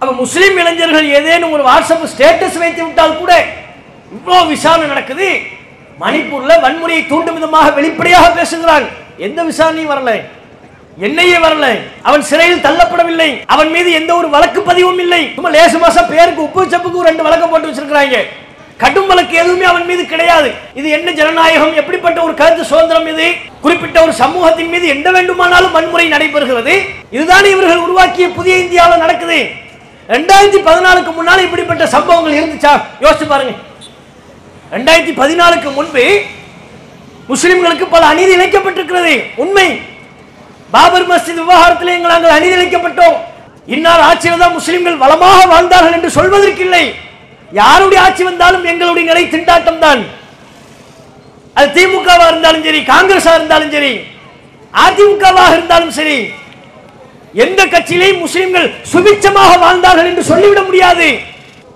அப்ப முஸ்லீம் இளைஞர்கள் ஏதேனும் ஒரு வாட்ஸ்அப் ஸ்டேட்டஸ் வைத்து விட்டால் கூட இவ்வளோ விசாரணை நடக்குது. மணிப்பூர்ல வன்முறையை தூண்டும் விதமாக வெளிப்படையாக பேசுகிறான். எந்த விசாரணையும் வரல. என்னையே வரல. அவன் சிறையில் தள்ளப்படவில்லை. அவன் மீது எந்த ஒரு வழக்கு பதிவும் இல்லை. சும்மா லேசு மாசம் பேருக்கு உப்பு சப்புக்கு ரெண்டு வழக்கம் போட்டு வச்சிருக்கிறாங்க. கடும் வழக்கு எதுவுமே அவன் மீது கிடையாது. இது என்ன ஜனநாயகம்? எப்படிப்பட்ட ஒரு கருத்து சுதந்திரம் இது? குறிப்பிட்ட ஒரு சமூகத்தின் மீது எந்த வேண்டுமானாலும் வன்முறை நடைபெறுகிறது. இதுதான் இவர்கள் உருவாக்கிய புதிய இந்தியாவில் நடக்குது. ரெண்டாயிரத்தி பதினாலுக்கு முன்னால் இப்படிப்பட்ட சம்பவங்கள் இருந்துச்சா? யோசிச்சு பாருங்க. ரெண்டாயிரத்தி பதினாலுக்கு முன்பு முஸ்லிம்களுக்கு பல அநீதி இழைக்கப்பட்டிருக்கிறது. உண்மை. பாபர் மஸ்ஜித் விவகாரத்தில் எங்கள் நாங்கள் அநீதி இழைக்கப்பட்டோம். இன்னார் ஆட்சியில் தான் முஸ்லிம்கள் வளமாக வாழ்ந்தார்கள் என்று சொல்வதற்கில்லை யாருடைய ஆட்சி வந்தாலும் எங்களுடைய நிலை திண்டாட்டம் தான். அது திமுகவா இருந்தாலும் சரி காங்கிரஸா இருந்தாலும் சரி அதிமுகவாக இருந்தாலும் சரி எந்த கட்சியிலையும் முஸ்லிம்கள் சுபிச்சமாக வாழ்ந்தார்கள் என்று சொல்லிவிட முடியாது.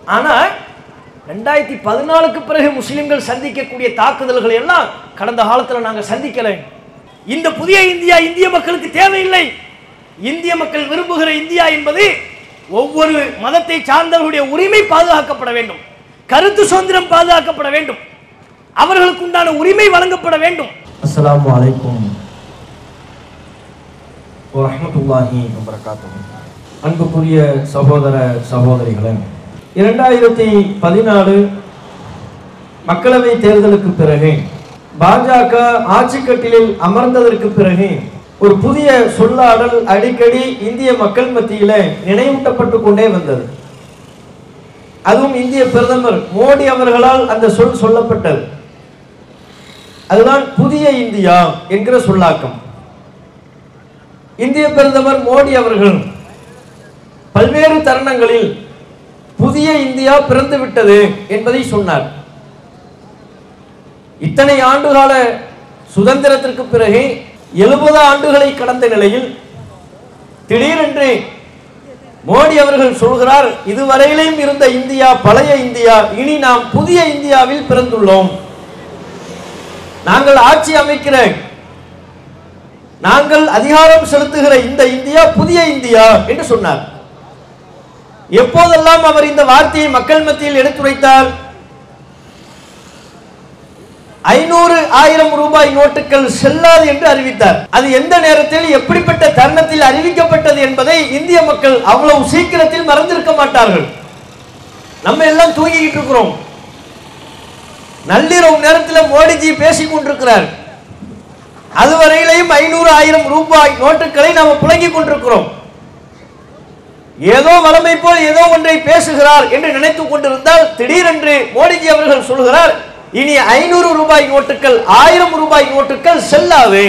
ஆனால் ரெண்டாயிரத்தி பதினாலுக்கு பிறகு முஸ்லிம்கள் சந்திக்கக்கூடிய தாக்குதல்கள் எல்லாம் கடந்த காலத்தில் நாங்கள் சந்திக்கல. இந்த புதிய இந்தியா இந்திய மக்களுக்கு தேவையில்லை. இந்திய மக்கள் விரும்புகிற இந்தியா என்பது ஒவ்வொரு மதத்தை சார்ந்தவர்களுடைய உரிமை பாதுகாக்கப்பட வேண்டும். கருத்து சுதந்திரம் பாதுகாக்கப்பட வேண்டும். அவர்களுக்கு உண்டான உரிமை வழங்கப்பட வேண்டும். அஸ்லாம் வலைக்கும் வரஹ்மத்துல்லாஹி வபரகாத்துஹு. அன்புக்குரிய சகோதர சகோதரிகளே இரண்டாயிரத்தி பதினாலு மக்களவை தேர்தலுக்கு பிறகு பாஜக ஆட்சிக்கட்டிலில் அமர்ந்ததற்கு பிறகு ஒரு புதிய சொல்லாடல் அடிக்கடி இந்திய மக்கள் மத்தியில நினைவூட்டப்பட்டு கொண்டே வந்தது. அதுவும் இந்திய பிரதமர் மோடி அவர்களால் அந்த சொல் சொல்லப்பட்டது. அதுதான் புதிய இந்தியா என்கிற சொல்லாக்கம். இந்திய பிரதமர் மோடி அவர்கள் பல்வேறு தருணங்களில் புதிய இந்தியா பிறந்து விட்டது என்பதை சொன்னார். இத்தனை ஆண்டுகால சுதந்திரத்திற்கு பிறகு எழுபது ஆண்டுகளை கடந்த நிலையில் திடீரென்று மோடி அவர்கள் சொல்கிறார் இதுவரையிலும் இருந்த இந்தியா பழைய இந்தியா இனி நாம் புதிய இந்தியாவில் பிறந்துள்ளோம். நாங்கள் ஆட்சி அமைக்கிற நாங்கள் அதிகாரம் செலுத்துகிற இந்த இந்தியா புதிய இந்தியா என்று சொன்னார். எப்போதெல்லாம் அவர் இந்த வார்த்தையை மக்கள் மத்தியில் எடுத்துரைத்தார்? ஐநூறு ஆயிரம் ரூபாய் நோட்டுகள் செல்லாது என்று அறிவித்தார். அது எந்த நேரத்தில் எப்படிப்பட்ட தருணத்தில் அறிவிக்கப்பட்டது என்பதை இந்திய மக்கள் அவ்வளவு சீக்கிரத்தில் மறந்திருக்க மாட்டார்கள். நம்ம எல்லாம் தூங்கிக்கிட்டு இருக்கிறோம். நள்ளிரவு நேரத்தில் மோடிஜி பேசிக் கொண்டிருக்கிறார் அதுவரையிலையும் ஐநூறு ஆயிரம் ரூபாய் நோட்டுகளை நாம் புழங்கிக் கொண்டிருக்கிறோம். ஏதோ வளமை போல் ஏதோ ஒன்றை பேசுகிறார் என்று நினைத்துக் கொண்டிருந்தால் திடீரென்று மோடிஜி அவர்கள் சொல்கிறார் இனி ஐநூறு ரூபாய் நோட்டுகள் ஆயிரம் ரூபாய் நோட்டுகள் செல்லாது.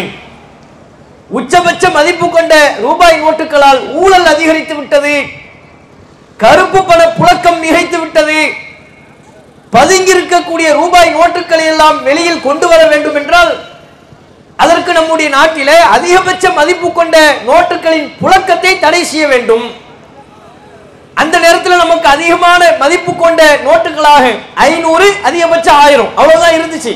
உச்சபட்ச மதிப்பு கொண்ட ரூபாய் நோட்டுகளால் ஊழல் அதிகரித்து விட்டது. கருப்பு பண புழக்கம் நிகழ்த்து விட்டது. பதுங்கி இருக்கக்கூடிய ரூபாய் நோட்டுகளை எல்லாம் வெளியில் கொண்டு வர வேண்டும் என்றால் அதற்கு நம்முடைய நாட்டிலே அதிகபட்ச மதிப்பு கொண்ட நோட்டுகளின் புழக்கத்தை தடை செய்ய வேண்டும். அந்த நேரத்தில் நமக்கு அதிகமான மதிப்பு கொண்ட நோட்டுகளாக ஐநூறு அதிகபட்சம் ஆயிரம். அவ்வளவுதான் இருந்துச்சு.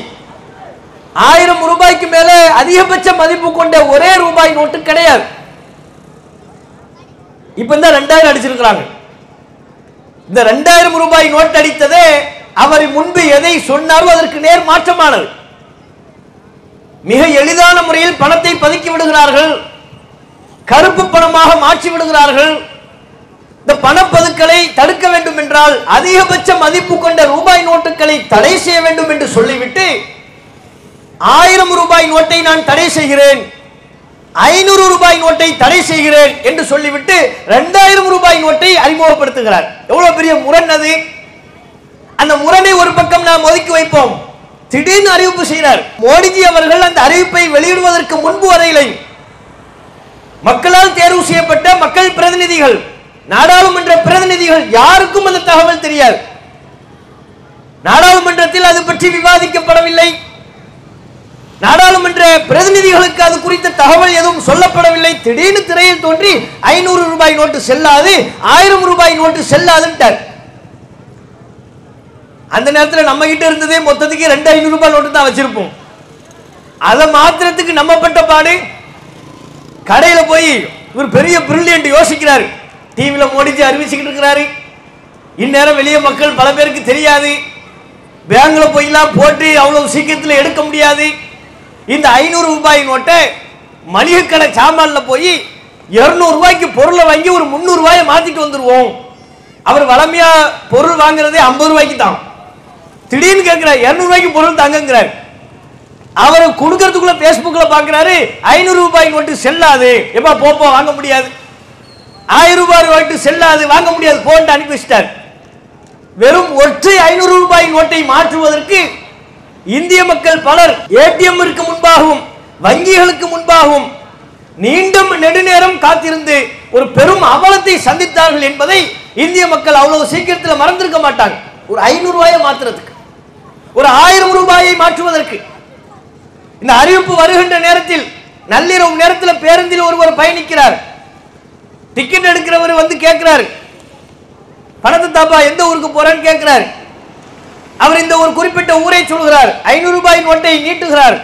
ஆயிரம் ரூபாய்க்கு மேல அதிகபட்ச மதிப்பு கொண்ட ஒரே ரூபாய் நோட்டு கிடையாது. இப்ப இந்த ரெண்டாயிரம் அடிச்சிருக்கிறாங்க. இந்த ரெண்டாயிரம் ரூபாய் நோட் அடித்ததே அவர் முன்பு எதை சொன்னாரோ அதற்கு நேர் மாற்றமானது. மிக எளிதான முறையில் பணத்தை பதுக்கி விடுகிறார்கள். கருப்பு பணமாக மாற்றி விடுகிறார்கள். இந்த பணப்பதுக்களை தடுக்க வேண்டும் என்றால் அதிகபட்ச மதிப்பு கொண்ட ரூபாய் நோட்டுகளை தடை செய்ய வேண்டும் என்று சொல்லிவிட்டு ஆயிரம் ரூபாய் நோட்டை நான் தடை செய்கிறேன். ஐநூறு ரூபாய் நோட்டை தடை செய்கிறேன் என்று சொல்லிவிட்டு ரெண்டாயிரம் ரூபாய் நோட்டை அறிமுகப்படுத்துகிறார். எவ்வளவு பெரிய முரண் அது? அந்த முரணை ஒரு பக்கம் நாம் ஒதுக்கி வைப்போம். திடீர்னு அறிவிப்பு செய்கிறார். மோடிஜி அவர்கள் அந்த அறிவிப்பை வெளியிடுவதற்கு முன்பு வரையிலை மக்களால் தேர்வு செய்யப்பட்ட மக்கள் பிரதிநிதிகள் நாடாளுமன்ற பிரதிநிதிகள் யாருக்கும் அந்த தகவல் தெரியாது. நாடாளுமன்றத்தில் அது பற்றி விவாதிக்கப்படவில்லை. நாடாளுமன்ற பிரதிநிதிகளுக்கு அது குறித்த தகவல் எதுவும் சொல்லப்படவில்லை. திடீர்னு திரையில் தோன்றி ஐநூறு ரூபாய் நோட்டு செல்லாது ஆயிரம் ரூபாய் நோட்டு செல்லாதுன்ட்டார். அந்த நேரத்தில் நம்ம கிட்ட இருந்ததே மொத்தத்துக்கு ரெண்டு ஐநூறு ரூபாய் நோட்டு தான் வச்சிருப்போம். அதை மாத்திரத்துக்கு நம்ம பட்ட பாடு கடையில் போய் இவர் பெரிய பிரில்லியன்ட் யோசிக்கிறார். டிவியில் மோடிஜி அறிவிச்சுக்கிட்டு இருக்கிறாரு. இந்நேரம் வெளியே மக்கள் பல பேருக்கு தெரியாது. பேங்கில் போயெல்லாம் போட்டு அவ்வளோ சீக்கிரத்தில் எடுக்க முடியாது. இந்த ஐநூறு ரூபாய் நோட்டை மளிகை கடை சாமானில் போய் இரநூறுவாய்க்கு பொருளை வாங்கி ஒரு முந்நூறுரூவாயை மாற்றிட்டு வந்துடுவோம் அவர் வளமையாக பொருள் வாங்குறதே ஐம்பது ரூபாய்க்கு தான். திடீர்னு கேட்கிறார் இருநூறு ரூபாய்க்கு பொருள் தாங்கங்கிறார். அவர் கொடுக்கறதுக்குள்ள பேஸ்புக்ல பாக்குறாரு ஐநூறு ரூபாய் மட்டும் செல்லாது. எப்பா போப்போ வாங்க முடியாது. ஆயிரம் ரூபாய் நோட்டு செல்லாது வாங்க முடியாது போன்ட்டு அனுப்பி வச்சிட்டார். வெறும் ஒற்றை ஐநூறு ரூபாய் நோட்டை மாற்றுவதற்கு இந்திய மக்கள் பலர் ஏடிஎம்மிற்கு முன்பாகவும் வங்கிகளுக்கு முன்பாகவும் நீண்டும் நெடுநேரம் காத்திருந்து ஒரு பெரும் அவலத்தை சந்தித்தார்கள் என்பதை இந்திய மக்கள் அவ்வளவு சீக்கிரத்தில் மறந்திருக்க மாட்டாங்க. ஒரு ஐநூறு ரூபாயை மாத்துறதுக்கு. ஒரு ஆயிரம் ரூபாயை மாற்றுவதற்கு. இந்த அறிவிப்பு வருகின்ற நேரத்தில் நள்ளிரவு நேரத்தில் பேருந்தில் ஒருவர் பயணிக்கிறார். டிக்கெட் எடுக்கிறவர் வந்து கேட்கிறார். பணத்தை தாப்பா எந்த ஊருக்கு போறேன்னு கேட்கிறார். அவர் இந்த ஒரு குறிப்பிட்ட ஊரை சொல்கிறார். ஐநூறு ரூபாய் நோட்டை நீட்டுகிறார்.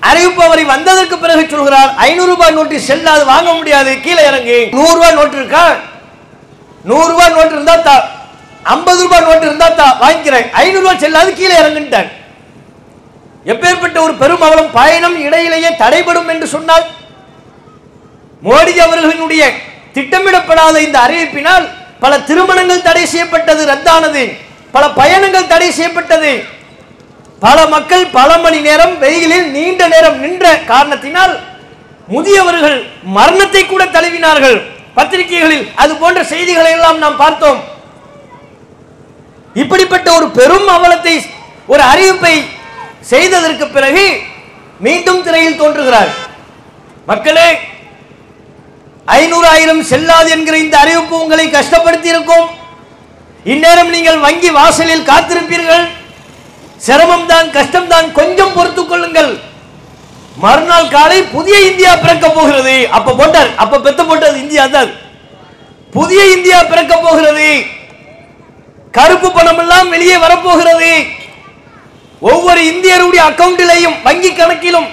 அறிவிப்பு அவரை வந்ததற்கு பிறகு சொல்கிறார் ஐநூறு ரூபாய் நோட்டு செல்லாது வாங்க முடியாது கீழே இறங்கி. நூறு ரூபாய் நோட்டு இருக்கா? நூறு ரூபாய் நோட்டு இருந்தா தா ஐம்பது ரூபாய் நோட்டு இருந்தா தா வாங்கிக்கிறேன். ஐநூறு ரூபாய் செல்லாது கீழே இறங்குன்ட்டார். எப்பேற்பட்ட ஒரு பெரும் அவலம் பயணம் இடையிலேயே தடைபடும் என்று சொன்னால் மோடி அவர்களினுடைய திட்டமிடப்படாத இந்த அறிவிப்பினால் பல திருமணங்கள் தடை செய்யப்பட்டது ரத்தானது. பல பயணங்கள் தடை செய்யப்பட்டது. பல மக்கள் பல மணி நேரம் வெயிலில் நீண்ட நேரம் நின்ற காரணத்தினால் முதியவர்கள் மரணத்தை கூட தழுவினார்கள். பத்திரிகைகளில் அது போன்ற செய்திகளை எல்லாம் நாம் பார்த்தோம். இப்படிப்பட்ட ஒரு பெரும் அவலத்தை ஒரு அறிவிப்பை செய்ததற்கு பிறகு மீண்டும் திரையில் தோன்றுகிறார். மக்களே ஐநூறு ஆயிரம் செல்லாது என்கிற இந்த அறிவிப்பு உங்களை கஷ்டப்படுத்தி இருக்கும் இந்நேரம் நீங்கள் வங்கி வாசலில் காத்திருப்பீர்கள். சிரமம் தான் கஷ்டம் தான் கொஞ்சம் பொறுத்துக் கொள்ளுங்கள். மறுநாள் காலை புதிய இந்தியா பிறக்க போகிறது. அப்ப போட்டார் அப்ப பெத்த போட்டது இந்தியா தான். புதிய இந்தியா பிறக்க போகிறது. கருப்பு பணம் எல்லாம் வெளியே வரப்போகிறது. ஒவ்வொரு இந்தியருடைய அக்கவுண்டிலையும் வங்கி கணக்கிலும்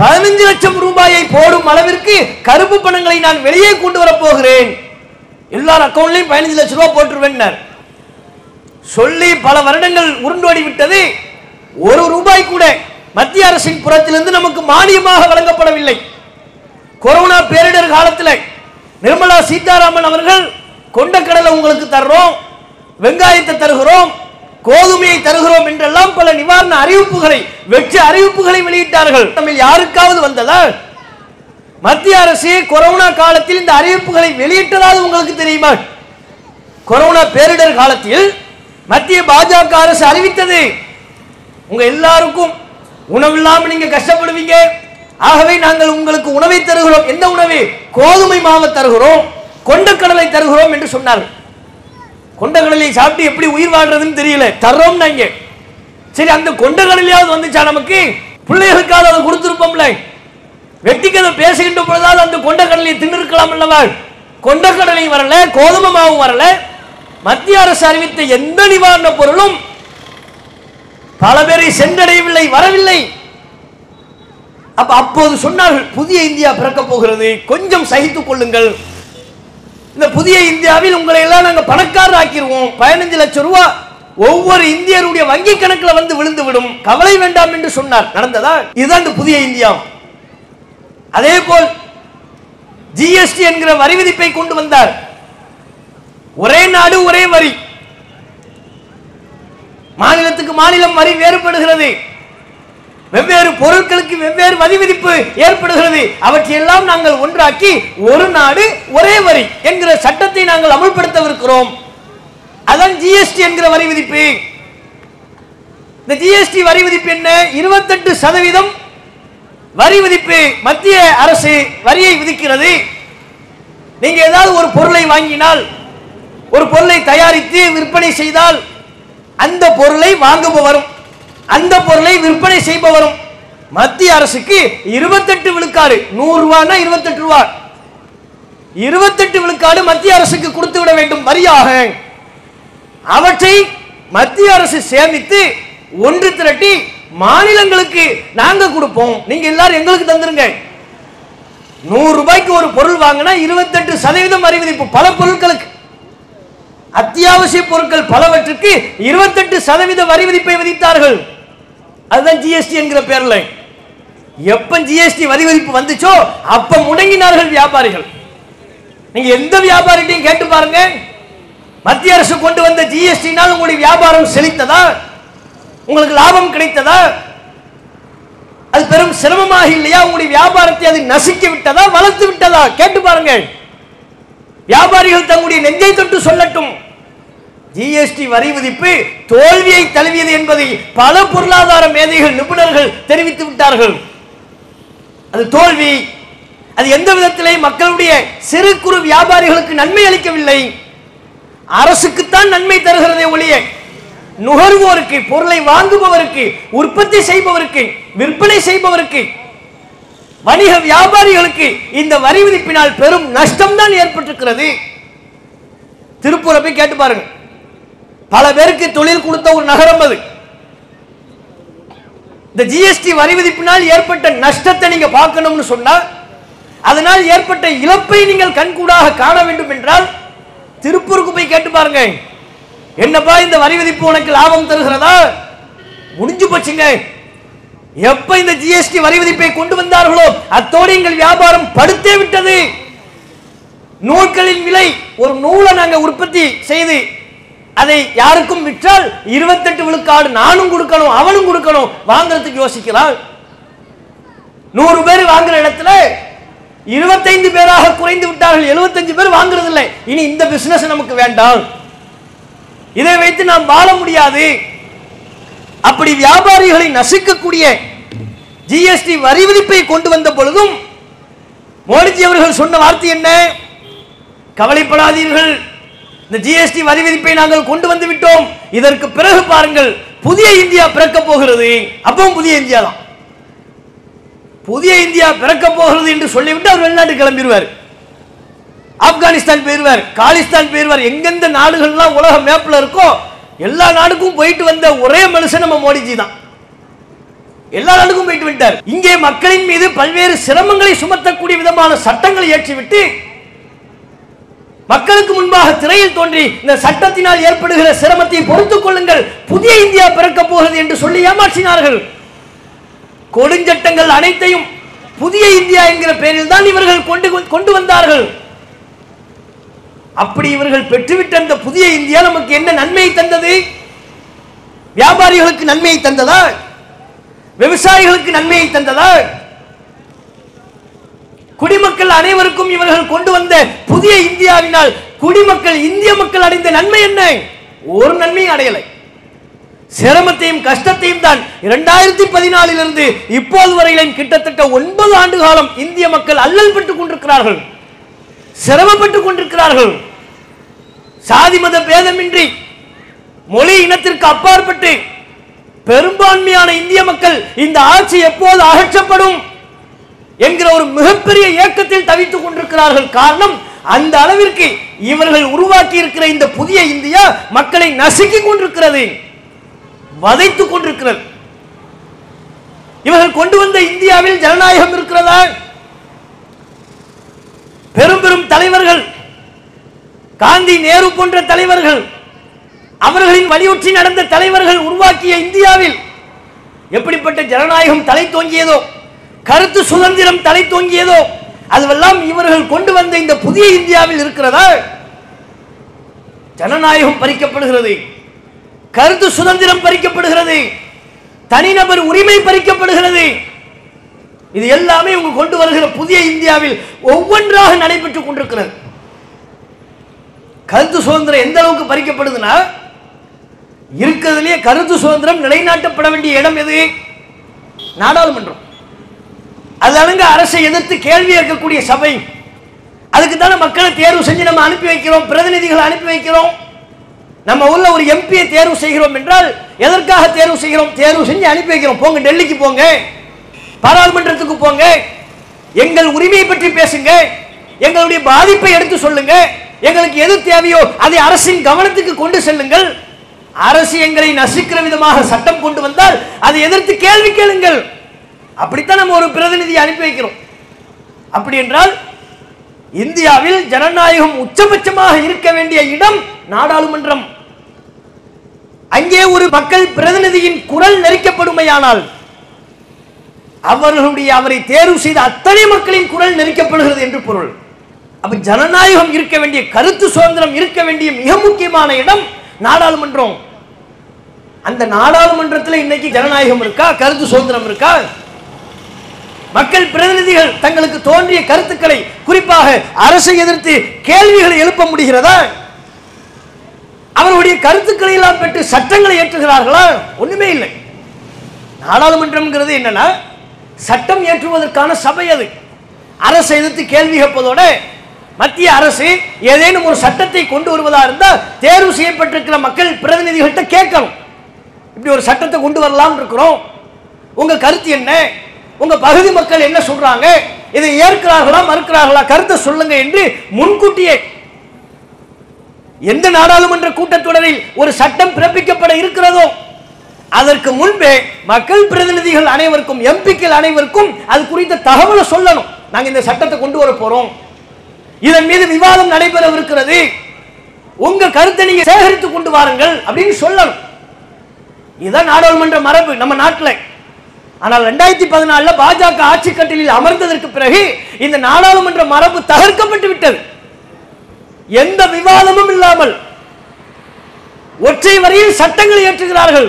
பதினஞ்சு லட்சம் ரூபாயை போடும் அளவிற்கு கருப்பு பணங்களை நான் வெளியே கொண்டு வரப்போகிறேன். எல்லார் அக்கௌண்ட்லையும் பதினஞ்சு லட்சம் ரூபாய் போட்டுருவேன் சொல்லி பல வருடங்கள் உருண்டோடி விட்டது. ஒரு ரூபாய் கூட மத்திய அரசின் புறத்திலிருந்து நமக்கு மானியமாக வழங்கப்படவில்லை. கொரோனா பேரிடர் காலத்தில் நிர்மலா சீதாராமன் அவர்கள் கொண்ட கடலை உங்களுக்கு தர்றோம். வெங்காயத்தை தருகிறோம் கோதுமையை தருகிறோம் என்றெல்லாம் பல நிவாரண அறிவிப்புகளை வெற்றி அறிவிப்புகளை வெளியிட்டார்கள். தமிழ் யாருக்காவது வந்ததா? மத்திய அரசு கொரோனா காலத்தில் இந்த அறிவிப்புகளை வெளியிட்டதாவது உங்களுக்கு தெரியுமா? கொரோனா பேரிடர் காலத்தில் மத்திய பாஜக அரசு அறிவித்தது உங்க எல்லாருக்கும் உணவில்லாம நீங்க கஷ்டப்படுவீங்க. ஆகவே நாங்கள் உங்களுக்கு உணவை தருகிறோம். எந்த உணவு? கோதுமை மாவை தருகிறோம் கொண்டக்கடலை தருகிறோம் என்று சொன்னார்கள். கொண்டக்கடலை சாப்பிட்டு எப்படி உயிர் வாழ்றதுன்னு தெரியல. தர்றோம் நாங்க சரி அந்த கொண்டகடலையாவது வந்துச்சா நமக்கு? பிள்ளைகளுக்காவது அதை கொடுத்துருப்போம்ல. வெட்டிக்கதை பேசுகின்ற பொழுதாவது அந்த கொண்டக்கடலையை தின்னிருக்கலாம் அல்லவா? கொண்டக்கடலை வரல கோதுமை மாவும் வரல. மத்திய அரசு அறிவித்த எந்த நிவாரண பொருளும் பல பேரை சென்றடையவில்லை வரவில்லை. அப்ப அப்போது சொன்னார்கள் புதிய இந்தியா பிறக்கப் போகிறது. கொஞ்சம் சகித்துக் கொள்ளுங்கள். இந்த புதிய இந்தியாவில் உங்களை எல்லாம் நாங்கள் பணக்காரர் ஆக்கிடுவோம் பதினஞ்சு லட்சம் ரூபாய் ஒவ்வொரு இந்தியருடைய வங்கி கணக்குல வந்து விழுந்து விடும். கவலை வேண்டாம் என்று சொன்னார். நடந்ததா? இதுதான் இந்த புதிய இந்தியா. அதே போல் ஜிஎஸ்டி என்கிற வரி விதிப்பை கொண்டு வந்தார். ஒரே நாடு ஒரே வரி. மாநிலத்துக்கு மாநிலம் வரி வேறுபடுகிறது. வெவ்வேறு பொருட்களுக்கு வெவ்வேறு வரி விதிப்பு ஏற்படுகிறது. அவற்றையெல்லாம் நாங்கள் ஒன்றாக்கி ஒரு நாடு ஒரே வரி என்கிற சட்டத்தை நாங்கள் அமல்படுத்தவிருக்கிறோம். அதான் ஜிஎஸ்டி என்கிற வரி விதிப்பு இந்த ஜிஎஸ்டி வரி விதிப்பு என்ன? இருபத்தெட்டு சதவீதம் வரி விதிப்பு மத்திய அரசு வரியை விதிக்கிறது. நீங்க ஏதாவது ஒரு பொருளை வாங்கினால் ஒரு பொருளை தயாரித்து விற்பனை செய்தால் அந்த பொருளை வாங்குபவரும் அந்த பொருளை விற்பனை செய்பவரும். மத்திய அரசுக்கு இருபத்தெட்டு விழுக்காடு நூறு ரூபான்னா இருபத்தெட்டு ரூபா. இருபத்தெட்டு விழுக்காடு மத்திய அரசுக்கு கொடுத்து விட வேண்டும் வரியாக. அவற்றை மத்திய அரசு சேமித்து ஒன்று திரட்டி மாநிலங்களுக்கு நாங்க கொடுப்போம். நீங்க எல்லாரும் எங்களுக்கு தந்துருங்க. நூறு ரூபாய்க்கு ஒரு பொருள் வாங்கினா இருபத்தெட்டு சதவீதம் வரி விதிப்பு பல பொருட்களுக்கு. அத்தியாவசிய பொருட்கள் பலவற்றுக்கு இருபத்தெட்டு சதவீத வரி விதிப்பை விதித்தார்கள். அதுதான் ஜிஎஸ்டி என்கிற பேர்ல. எப்ப ஜிஎஸ்டி வரி விதிப்பு வந்துச்சோ அப்ப முடங்கினார்கள் வியாபாரிகள். நீங்க எந்த வியாபாரிட்டையும் கேட்டு பாருங்க. மத்திய அரசு கொண்டு வந்த ஜிஎஸ்டினால் உங்களுடைய வியாபாரம் செழித்ததா? உங்களுக்கு லாபம் கிடைத்ததா? அது பெரும் சிரமமாக இல்லையா? உங்களுடைய வியாபாரத்தை அது நசுக்கி விட்டதா? வளர்த்து விட்டதா? கேட்டு பாருங்க. வியாபாரிகள் தங்களுடைய நெஞ்சை தொட்டு சொல்லட்டும். ஜிஎஸ்டி வரி விதிப்பு தோல்வியை தழுவியது என்பதை பல பொருளாதார மேதைகள் நிபுணர்கள் தெரிவித்து விட்டார்கள். அது தோல்வி. அது எந்த விதத்திலே மக்களுடைய சிறு குறு வியாபாரிகளுக்கு நன்மை அளிக்கவில்லை. அரசுக்குத்தான் நன்மை தருகிறதே ஒழிய நுகர்வோருக்கு பொருளை வாங்குபவருக்கு உற்பத்தி செய்பவருக்கு விற்பனை செய்பவருக்கு வணிக வியாபாரிகளுக்கு இந்த வரி விதிப்பினால் பெரும் நஷ்டம் தான் ஏற்பட்டிருக்கிறது. திருப்பூரை போய் கேட்டு பாருங்க. பல பேருக்கு தொழில் கொடுத்த ஒரு நகரம் அது. இந்த ஜிஎஸ்டி வரி விதிப்பினால் ஏற்பட்ட நஷ்டத்தை நீங்க பார்க்கணும்னு சொன்னால் அதனால் ஏற்பட்ட இழப்பை நீங்கள் கண்கூடாக காண வேண்டும் என்றால் திருப்பூருக்கு போய் கேட்டு பாருங்க. என்னப்பா இந்த வரி விதிப்பு உனக்கு லாபம் தருகிறதா? முடிஞ்சு போச்சுங்க. எப்ப இந்த ஜிஎஸ்டி வரி விதிப்பை கொண்டு வந்தார்களோ அத்தோடு எங்கள் வியாபாரம் படுத்தே விட்டது. நூல்களின் விலை ஒரு நூலை நாங்கள் உற்பத்தி செய்து அதை யாருக்கும் விற்றால் இருபத்தெட்டு விழுக்காடு நானும் கொடுக்கணும் அவனும் கொடுக்கணும். வாங்குறதுக்கு யோசிக்கிறாள். நூறு பேர் வாங்குற இடத்துல இருபத்தைந்து பேராக குறைந்து விட்டார்கள் எழுபத்தஞ்சு பேர் வாங்குறது இல்லை இனி இந்த பிசினஸ் நமக்கு வேண்டாம். இதை வைத்து நாம் வாழ முடியாது. அப்படி வியாபாரிகளை நசுக்கக்கூடிய ஜிஎஸ்டி வரி விதிப்பை கொண்டு வந்த பொழுதும் மோடிஜி அவர்கள் சொன்ன வார்த்தை என்ன? கவலைப்படாதீர்கள். இந்த ஜிஎஸ்டி வரி விதிப்பை நாங்கள் கொண்டு வந்து விட்டோம். இதற்கு பிறகு பாருங்கள் புதிய இந்தியா பிறக்க போகிறது. அப்பவும் புதிய இந்தியா தான். புதிய இந்தியா பிறக்க போகிறது என்று சொல்லிவிட்டு அவர் வெளிநாட்டு கிளம்பிடுவார் ஆப்கானிஸ்தான் போயிருவார் காலிஸ்தான் போயிருவார். எங்கெந்த நாடுகள்லாம் உலக மேப்பில் இருக்கோ எல்லா நாடுக்கும் போயிட்டு வந்த ஒரே மனுஷன் நம்ம மோடிஜி தான். எல்லா நாடுக்கும் போயிட்டு விட்டார் இங்கே மக்களின் மீது பல்வேறு சிரமங்களை சுமத்தக்கூடிய விதமான சட்டங்களை இயற்றிவிட்டு மக்களுக்கு முன்பாக திரையில் தோன்றி இந்த சட்டத்தினால் ஏற்படுகிற சிரமத்தை பொறுத்துக் கொள்ளுங்கள். புதிய இந்தியா பிறக்க போகிறது என்று சொல்லி ஏமாற்றினார்கள். கொடுஞ்சட்டங்கள் அனைத்தையும் புதிய இந்தியா என்கிற பெயரில் தான் இவர்கள் கொண்டு கொண்டு வந்தார்கள். அப்படி இவர்கள் பெற்றுவிட்ட அந்த புதிய இந்தியா நமக்கு என்ன நன்மையை தந்தது? வியாபாரிகளுக்கு நன்மையை தந்ததா? விவசாயிகளுக்கு நன்மையை தந்ததா? குடிமக்கள் அனைவருக்கும் இவர்கள் கொண்டு வந்த புதிய இந்தியாவினால் குடிமக்கள் இந்திய மக்கள் அடைந்த நன்மை என்ன? ஒரு நன்மையும் அடையலை. சிரமத்தையும் கஷ்டத்தையும் தான் இரண்டாயிரத்தி பதினாலிலிருந்து இப்போது வரையிலும் கிட்டத்தட்ட ஒன்பது ஆண்டு காலம் இந்திய மக்கள் அல்லல் பட்டுக் கொண்டிருக்கிறார்கள். சிரமப்பட்டுக் கொண்டிருக்கிறார்கள். சாதி மத பேதமின்றி மொழி இனத்திற்கு அப்பாற்பட்டு பெரும்பான்மையான இந்திய மக்கள் இந்த ஆட்சி எப்போது அகற்றப்படும்? என்கிற ஒரு மிகப்பெரிய இயக்கத்தில் தவித்துக் கொண்டிருக்கிறார்கள். காரணம் அந்த அளவிற்கு இவர்கள் உருவாக்கி இருக்கிற இந்த புதிய இந்தியா மக்களை நசுக்கிக் கொண்டிருக்கிறது. வதைத்துக் கொண்டிருக்கிறது. இவர்கள் கொண்டு வந்த இந்தியாவில் ஜனநாயகம் இருக்கிறதா? பெரும் பெரும் தலைவர்கள் காந்தி நேரு போன்ற தலைவர்கள் அவர்களின் வலியுற்றி நடந்த தலைவர்கள் உருவாக்கிய இந்தியாவில் எப்படிப்பட்ட ஜனநாயகம் தலை தோங்கியதோ கருத்து சுதந்திரம் தலை தோங்கியதோ அதுவெல்லாம் இவர்கள் கொண்டு வந்த இந்த புதிய இந்தியாவில் இருக்கிறதா ஜனநாயகம் பறிக்கப்படுகிறது கருத்து சுதந்திரம் பறிக்கப்படுகிறது தனிநபர் உரிமை பறிக்கப்படுகிறது. இது எல்லாமே இவங்க கொண்டு வருகிற புதிய இந்தியாவில் ஒவ்வொன்றாக நடைபெற்றுக் கொண்டிருக்கிறது. கருத்து சுதந்திரம் எந்த அளவுக்கு பறிக்கப்படுதுன்னா இருக்கிறதுலேயே கருத்து சுதந்திரம் நிலைநாட்டப்பட வேண்டிய இடம் எது? நாடாளுமன்றம். அது அரசை எதிர்த்து கேள்வி கேட்கக்கூடிய சபை. அதுக்கு தானே மக்களை தேர்வு செஞ்சு நம்ம அனுப்பி வைக்கிறோம் பிரதிநிதிகளை அனுப்பி வைக்கிறோம். நம்ம ஊர்ல ஒரு எம்பியை தேர்வு செய்கிறோம் என்றால் எதற்காக தேர்வு செய்கிறோம்? தேர்வு செஞ்சு அனுப்பி வைக்கிறோம். போங்க டெல்லிக்கு போங்க. பாராளுமன்றத்துக்கு போங்க. எங்கள் உரிமையை பற்றி பேசுங்க. எங்களுடைய பாதிப்பை எடுத்து சொல்லுங்க. எங்களுக்கு எது தேவையோ அதை அரசின் கவனத்துக்கு கொண்டு செல்லுங்கள். அரசு எங்களை நசுக்கிற விதமாக சட்டம் கொண்டு வந்தால் அதை எதிர்த்து கேள்வி கேளுங்கள். அப்படித்தான் நம்ம ஒரு பிரதிநிதியை அனுப்பி வைக்கிறோம். அப்படி என்றால் இந்தியாவில் ஜனநாயகம் உச்சபட்சமாக இருக்க வேண்டிய இடம் நாடாளுமன்றம். அங்கே ஒரு மக்கள் பிரதிநிதியின் குரல் நெரிக்கப்படுமையானால் அவர்களுடைய அவரை தேர்வு செய்த அத்தனை மக்களின் குரல் நெரிக்கப்படுகிறது என்று பொருள். அப்ப ஜனநாயகம் இருக்க வேண்டிய கருத்து சுதந்திரம் இருக்க வேண்டிய மிக முக்கியமான இடம் நாடாளுமன்றம். அந்த நாடாளுமன்றத்தில் இன்னைக்கு ஜனநாயகம் இருக்கா கருத்து சுதந்திரம் இருக்கா? மக்கள் பிரதிநிதிகள் தங்களுக்கு தோன்றிய கருத்துக்களை குறிப்பாக அரசை எதிர்த்து கேள்விகளை எழுப்ப முடிகிறதா? அவருடைய கருத்துக்களை எல்லாம் பெற்று சட்டங்களை ஏற்றுகிறார்களா? ஒண்ணுமே இல்லை. நாடாளுமன்றம்ங்கிறது என்னன்னா சட்டம் ஏற்றுவதற்கான சபை அது. அரசை எதிர்த்து கேள்வி கேட்பதோட மத்திய அரசு ஏதேனும் ஒரு சட்டத்தை கொண்டு வருவதா இருந்தால் தேர்வு செய்யப்பட்டிருக்கிற மக்கள் பிரதிநிதிகள்கிட்ட கேட்கணும். இப்படி ஒரு சட்டத்தை கொண்டு வரலாம் இருக்கிறோம். உங்க கருத்து என்ன? உங்க பகுதி மக்கள் என்ன சொல்றாங்க? இதை ஏற்கிறார்களா மறுக்கிறார்களா? கருத்தை சொல்லுங்க என்று முன்கூட்டியே எந்த நாடாளுமன்ற கூட்டத்தொடரில் ஒரு சட்டம் பிறப்பிக்கப்பட இருக்கிறதோ அதற்கு முன்பே மக்கள் பிரதிநிதிகள் அனைவருக்கும் எம்பிக்கள் அனைவருக்கும் அது குறித்த தகவலை சொல்லணும். நாங்க இந்த சட்டத்தை கொண்டு வர போறோம். இதன் மீது விவாதம் நடைபெறவிருக்கிறது. உங்க கருத்தை நீங்க சேகரித்து கொண்டு வாருங்கள் அப்படின்னு சொல்லணும். இதுதான் நாடாளுமன்ற மரபு நம்ம நாட்டில். ஆனால் ரெண்டாயிரத்தி பதினாலுல பாஜக ஆட்சி கட்டிலில் அமர்ந்ததற்கு பிறகு இந்த நாடாளுமன்ற மரபு தகர்க்கப்பட்டு விட்டது. எந்த விவாதமும் இல்லாமல் ஒற்றை வரியில் சட்டங்களை ஏற்றுகிறார்கள்.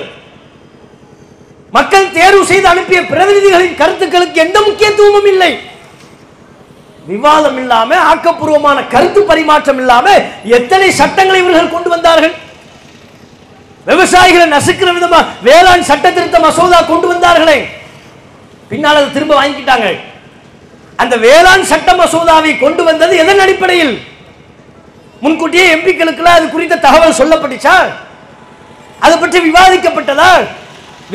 மக்கள் தேர்வு செய்து அனுப்பிய பிரதிநிதிகளின் கருத்துக்களுக்கு எந்த முக்கியத்துவமும் இல்லை. விவாதம் இல்லாம ஆக்கப்பூர்வமான கருத்து பரிமாற்றம் இல்லாம எத்தனை சட்டங்களை இவர்கள் கொண்டு வந்தார்கள்? விவசாயிகளை நசுக்கிற விதமா வேளாண் சட்ட திருத்த மசோதா கொண்டு வந்தார்களே. பின்னால் அதை திரும்ப வாங்கிக்கிட்டாங்க. அந்த வேளாண் சட்ட மசோதாவை கொண்டு வந்தது எதன் அடிப்படையில்? முன்கூட்டியே எம்பிக்களுக்குலாம் அது குறித்த தகவல் சொல்லப்பட்டுச்சா? அதை பற்றி விவாதிக்கப்பட்டதா?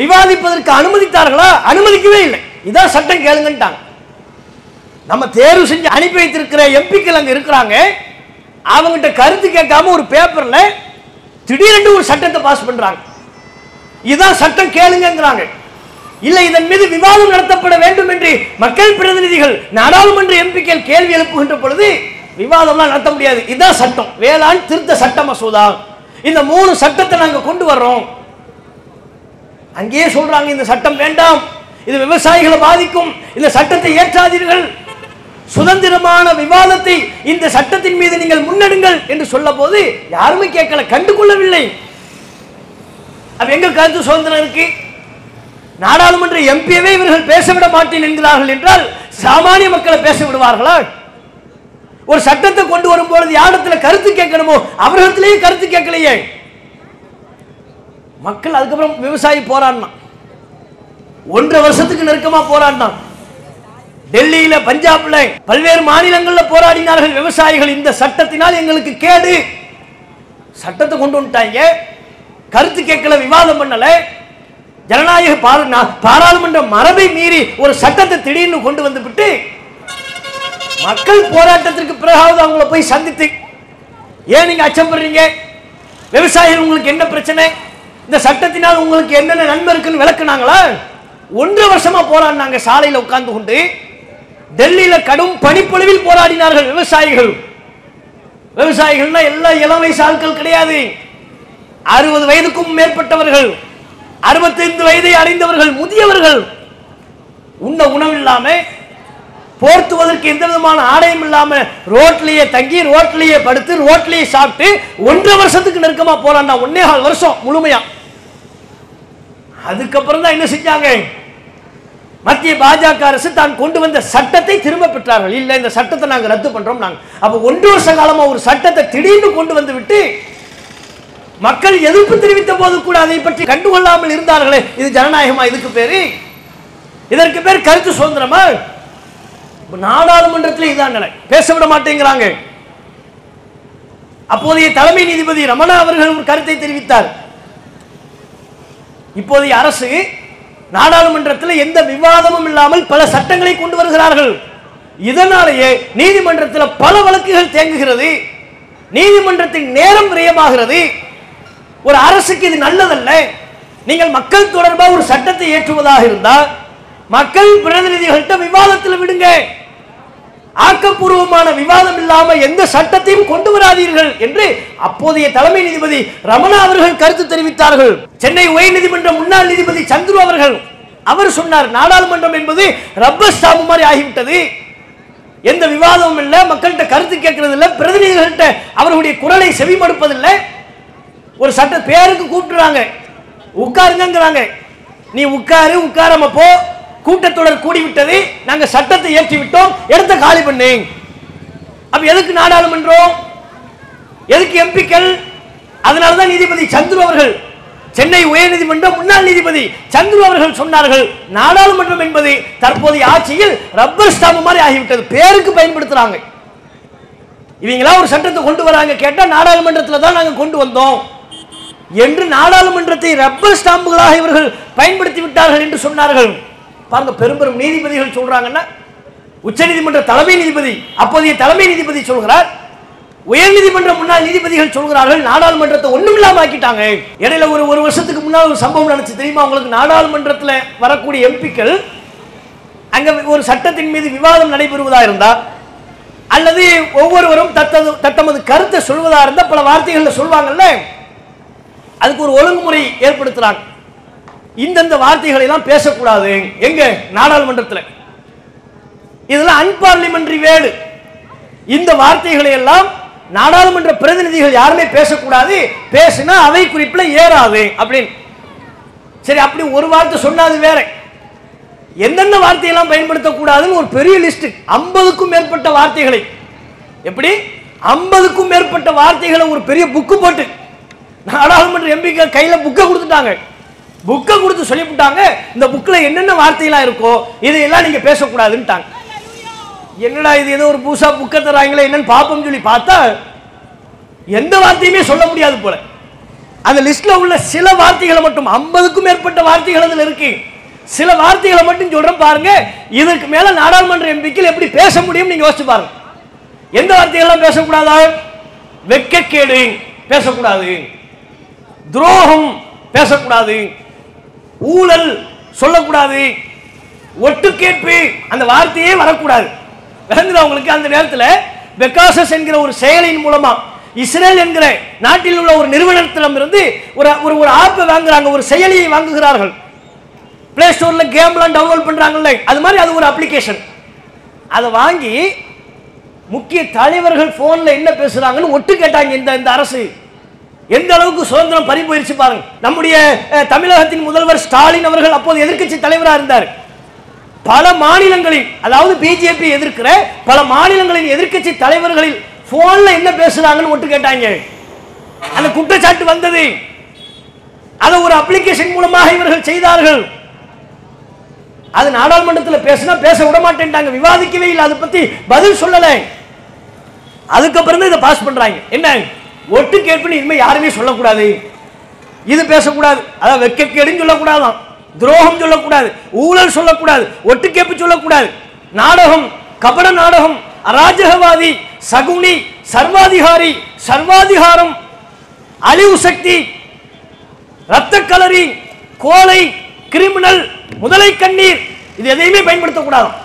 விவாதிப்பதற்கு அனுமதித்தார்களா? அனுமதிக்கவே இல்லை. இதான் சட்டம் கேளுங்கன்ட்டாங்க. நம்ம தேர்வு செஞ்சு அனுப்பி வைத்திருக்கிற எம்பிக்கள் அங்க இருக்கிறாங்க. அவங்ககிட்ட கருத்து கேட்காம ஒரு பேப்பர்ல திடீரென்று ஒரு சட்டத்தை பாஸ் பண்றாங்க. இதான் சட்டம் கேளுங்கிறாங்க இல்லை இதன் மீது விவாதம் நடத்தப்பட வேண்டும் என்று மக்கள் பிரதிநிதிகள் நாடாளுமன்ற எம்பிக்கள் கேள்வி எழுப்புகின்ற பொழுது விவாதம்லாம் நடத்த முடியாது. இதுதான் சட்டம். வேளாண் திருத்த சட்ட மசோதா. இந்த மூணு சட்டத்தை நாங்கள் கொண்டு வர்றோம். அங்கேயே சொல்றாங்க இந்த சட்டம் வேண்டாம். இது விவசாயிகளை பாதிக்கும். இந்த சட்டத்தை ஏற்றாதீர்கள். சுதந்திரமான விவாதத்தை இந்த சட்டத்தின் மீது நீங்கள் முன்னெடுங்கள் என்று சொல்ல போது யாருமே கேட்கல கண்டுகொள்ளவில்லை. அப்ப எங்க கருத்து சுதந்திரம் இருக்கு? நாடாளுமன்ற எம்பியவே இவர்கள் பேசவிட மாட்டேன் என்கிறார்கள் என்றால் சாமானிய மக்களை பேச விடுவார்களா ஒரு சட்டத்தை கொண்டு வரும் பொழுது யாரிடத்துல கருத்து கேட்கணுமோ அவர்களிடத்திலேயே கருத்து கேட்கலையே. மக்கள் அதுக்கப்புறம் விவசாயி போராடினான். ஒன்றரை வருஷத்துக்கு நெருக்கமா போராடினான். டெல்லியில பஞ்சாப்ல பல்வேறு மாநிலங்களில் போராடினார்கள் விவசாயிகள். இந்த சட்டத்தினால் எங்களுக்கு கேடு. சட்டத்தை கொண்டு வந்துட்டாங்க. கருத்து கேட்கல விவாதம் பண்ணல. ஜனநாயக பாராளுமன்ற மரபை மீறி ஒரு சட்டத்தை திடீர்னு கொண்டு வந்து விட்டு மக்கள் போராட்டத்திற்கு பிறகாவது அவங்கள போய் சந்தித்து ஏன் நீங்க அச்சப்படுறீங்க விவசாயிகள் உங்களுக்கு என்ன பிரச்சனை? இந்த சட்டத்தினால் உங்களுக்கு என்னென்ன நன்மை இருக்குன்னு விளக்குனாங்களா? ஒன்றரை வருஷமா போராடினாங்க சாலையில் உட்கார்ந்து கொண்டு டெல்லியில கடும் பனிப்பொழிவில் போராடினார்கள் விவசாயிகள். விவசாயிகள்னா எல்லா இளம் வயசு ஆட்கள் கிடையாது. அறுபது வயதுக்கும் மேற்பட்டவர்கள். அறுபத்தைந்து வயதை அடைந்தவர்கள் முதியவர்கள் உண்ண உணவு இல்லாம போர்த்துவதற்கு எந்த விதமான ஆடையும் இல்லாம ரோட்லயே தங்கி ரோட்லயே படுத்து ரோட்லயே சாப்பிட்டு ஒன்றரை வருஷத்துக்கு நெருக்கமா போறாண்டா ஒன்னே கால் வருஷம் முழுமையா. அதுக்கப்புறம் தான் என்ன செஞ்சாங்க? மத்திய பாஜக அரசு தான் கொண்டு வந்த சட்டத்தை திரும்ப பெற்றார்கள். இல்ல இந்த சட்டத்தை நாங்கள் ரத்து பண்றோம் நாங்கள் அப்ப ஒன்று வருஷ காலமா ஒரு சட்டத்தை திடீர்னு கொண்டு வந்து விட்டு மக்கள் எதிர்ப்பு தெரிவித்த போது கூட அதை பற்றி கண்டுகொள்ளாமல் இருந்தார்களே. இது ஜனநாயகமா? இதுக்கு பேரு இதற்கு பேர் கருத்து சுதந்திரமா? நாடாளுமன்றத்தில் இதான் நிலை. பேச விட மாட்டேங்கிறாங்க. அப்போதைய தலைமை நீதிபதி ரமணா அவர்கள் ஒரு கருத்தை தெரிவித்தார். இப்போதைய அரசு நாடாளுமன்றத்தில் எந்த விவாதமும் இல்லாமல் பல சட்டங்களை கொண்டு வருகிறார்கள். இதனாலேயே நீதிமன்றத்தில் பல வழக்குகள் தேங்குகிறது. நீதிமன்றத்தின் நேரம் விரயமாகிறது. ஒரு அரசுக்கு இது நல்லதல்ல. நீங்கள் மக்கள் தொடர்பாக ஒரு சட்டத்தை ஏற்றுவதாக இருந்தால் மக்கள் பிரதிநிதிகள்கிட்ட விவாதத்தில் விடுங்க. ஆக்கப்பூர்வமான விவாதம் இல்லாம எந்த சட்டத்தையும் கொண்டு வராதீர்கள் என்று அப்போதைய தலைமை நீதிபதி ரமணா அவர்கள் கருத்து தெரிவித்தார்கள். சென்னை உயர்நீதிமன்ற முன்னாள் நீதிபதி சந்துரு அவர்கள் அவர் சொன்னார் நாடாளுமன்றம் என்பது ரப்பர் ஸ்டாம்பு மாதிரி ஆகிவிட்டது. எந்த விவாதமும் இல்லை மக்கள்கிட்ட கருத்து கேட்கறது இல்லை பிரதிநிதிகள்கிட்ட அவர்களுடைய குரலை செவிமடுப்பதில்லை. ஒரு சட்ட பேருக்கு கூப்பிட்டுறாங்க உட்காருங்கிறாங்க நீ உட்காரு உட்காராம போ. கூட்டத்தொடர் கூடிவிட்டது. நாங்கள் சட்டத்தை ஏற்றி விட்டோம் இடத்த காலி பண்ணு அப்ப எதுக்கு நாடாளுமன்றம்? எதுக்கு எம்பிக்கள்? அதனால தான் நீதிபதி சந்துரு அவர்கள். சென்னை உயர்நீதிமன்றம் முன்னாள் நீதிபதி சந்துரு அவர்கள் சொன்னார்கள் நாடாளுமன்றம் என்பது தற்போதைய ஆட்சியில் ரப்பர் ஸ்டாம்பு மாதிரி ஆகிவிட்டது. பேருக்கு பயன்படுத்துறாங்க. இவங்களா ஒரு சட்டத்தை கொண்டு வராங்க. கேட்டால் நாடாளுமன்றத்தில் தான் நாங்கள் கொண்டு வந்தோம். என்று நாடாளுமன்றத்தை ரப்பர் ஸ்டாம்புகளாக இவர்கள் பயன்படுத்தி விட்டார்கள் என்று சொன்னார்கள். பாருங்க பெரும்பெரும் நீதிபதிகள் சொல்றாங்கன்னா உச்சநீதிமன்ற தலைமை நீதிபதி அப்போதைய தலைமை நீதிபதி சொல்கிறார். உயர்நீதிமன்ற முன்னாள் நீதிபதிகள் சொல்கிறார்கள் நாடாளுமன்றத்தை ஒன்றும் இல்லாமல் ஆக்கிட்டாங்க. இடையில ஒரு ஒரு வருஷத்துக்கு முன்னால் ஒரு சம்பவம் நடந்துச்சு. தெரியுமா உங்களுக்கு? நாடாளுமன்றத்தில் வரக்கூடிய எம்பிக்கள் அங்கே ஒரு சட்டத்தின் மீது விவாதம் நடைபெறுவதாக இருந்தால் அல்லது ஒவ்வொருவரும் தத்தது தத்தமது கருத்தை சொல்வதாக இருந்தால் பல வார்த்தைகளில் சொல்வாங்கல்ல. அதுக்கு ஒரு ஒழுங்குமுறை ஏற்படுத்துறாங்க. இந்தந்த வார்த்தைகளை எல்லாம் பேசக்கூடாது. எங்க? நாடாளுமன்றத்தில். இதெல்லாம் அன்பார்லிமெண்டரி வேர்டு. இந்த வார்த்தைகளை எல்லாம் நாடாளுமன்ற பிரதிநிதிகள் யாருமே பேசக்கூடாது. பேசினா அவை குறிப்பில் ஏறாது அப்படின்னு. சரி அப்படி ஒரு வார்த்தை சொன்னாது வேற. என்னென்ன வார்த்தையெல்லாம் பயன்படுத்தக்கூடாதுன்னு ஒரு பெரிய லிஸ்ட். ஐம்பதுக்கும் மேற்பட்ட வார்த்தைகளை. எப்படி? ஐம்பதுக்கும் மேற்பட்ட வார்த்தைகளை ஒரு பெரிய புக்கு போட்டு நாடாளுமன்ற எம்பிக்கள் கையில் புக்கை கொடுத்துட்டாங்க. புக்கை கொடுத்து சொல்லிவிட்டாங்க இந்த புக்கில் என்னென்ன வார்த்தையெல்லாம் இருக்கோ இதையெல்லாம் நீங்கள் பேசக்கூடாதுன்ட்டாங்க. என்னடா இது ஏதோ ஒரு புதுசா புக்கை தராங்களே என்னன்னு பார்ப்போம்னு சொல்லி பார்த்தா எந்த வார்த்தையுமே சொல்ல முடியாது போல. அந்த லிஸ்ட்ல உள்ள சில வார்த்தைகளை மட்டும் ஐம்பதுக்கும் மேற்பட்ட வார்த்தைகள் அதில் இருக்கு. சில வார்த்தைகளை மட்டும் சொல்றேன் பாருங்க இதற்கு மேல நாடாளுமன்ற எம்பிக்கள் எப்படி பேச முடியும் நீங்க யோசிச்சு பாருங்க. எந்த வார்த்தைகள்லாம் பேசக்கூடாதா? வெட்கக்கேடு பேசக்கூடாது. துரோகம் பேசக்கூடாது. ஊழல் சொல்லக்கூடாது. ஒட்டுக்கேட்பு அந்த வார்த்தையே வரக்கூடாது. விளங்குதா அவங்களுக்கு அந்த நேரத்தில்? பெக்காசஸ் என்கிற ஒரு செயலின் மூலமா இஸ்ரேல் என்கிற நாட்டில் உள்ள ஒரு நிறுவனத்திடம் இருந்து ஒரு ஒரு ஒரு ஆப்பை வாங்குறாங்க ஒரு செயலியை வாங்குகிறார்கள். பிளே ஸ்டோரில் கேம்லாம் டவுன்லோட் பண்ணுறாங்கல்ல அது மாதிரி அது ஒரு அப்ளிகேஷன் அதை வாங்கி முக்கிய தலைவர்கள் ஃபோனில் என்ன பேசுகிறாங்கன்னு ஒட்டு கேட்டாங்க இந்த இந்த அரசு. எந்த அளவுக்கு சுதந்திரம் பறி போயிருச்சு பாருங்க. நம்முடைய தமிழகத்தின் முதல்வர் ஸ்டாலின் அவர்கள் அப்போது எதிர்க்கட்சி தலைவராக இருந்தார். பல மாநிலங்களில் அதாவது பிஜேபி எதிர்க்கிற பல மாநிலங்களின் எதிர்க்கட்சி தலைவர்களில் போன்ல என்ன பேசுறாங்கன்னு ஒட்டு கேட்டாங்க. அந்த குற்றச்சாட்டு வந்தது. அதை ஒரு அப்ளிகேஷன் மூலமாக இவர்கள் செய்தார்கள். அது நாடாளுமன்றத்தில் பேசினா பேச விட மாட்டேன்ட்டாங்க. விவாதிக்கவே இல்லை. அதை பத்தி பதில் சொல்லலை. அதுக்கப்புறம் தான் இதை பாஸ் பண்றாங்க. என்ன? ஒட்டு கேட்புன்னு இனிமேல் யாருமே சொல்லக்கூடாது. இது பேசக்கூடாது. அதான் வெக்கக்கேடுன்னு சொல்லக்கூடாதான். துரோகம் சொல்லக்கூடாது. ஊழல் சொல்லக்கூடாது. ஒட்டு சொல்லக்கூடாது. நாடகம் கபட நாடகம் அராஜகவாதி சகுனி சர்வாதிகாரி சர்வாதிகாரம் அழிவு சக்தி ரத்த கலரி கோலை கிரிமினல் முதலை கண்ணீர் இது எதையுமே பயன்படுத்தக்கூடாது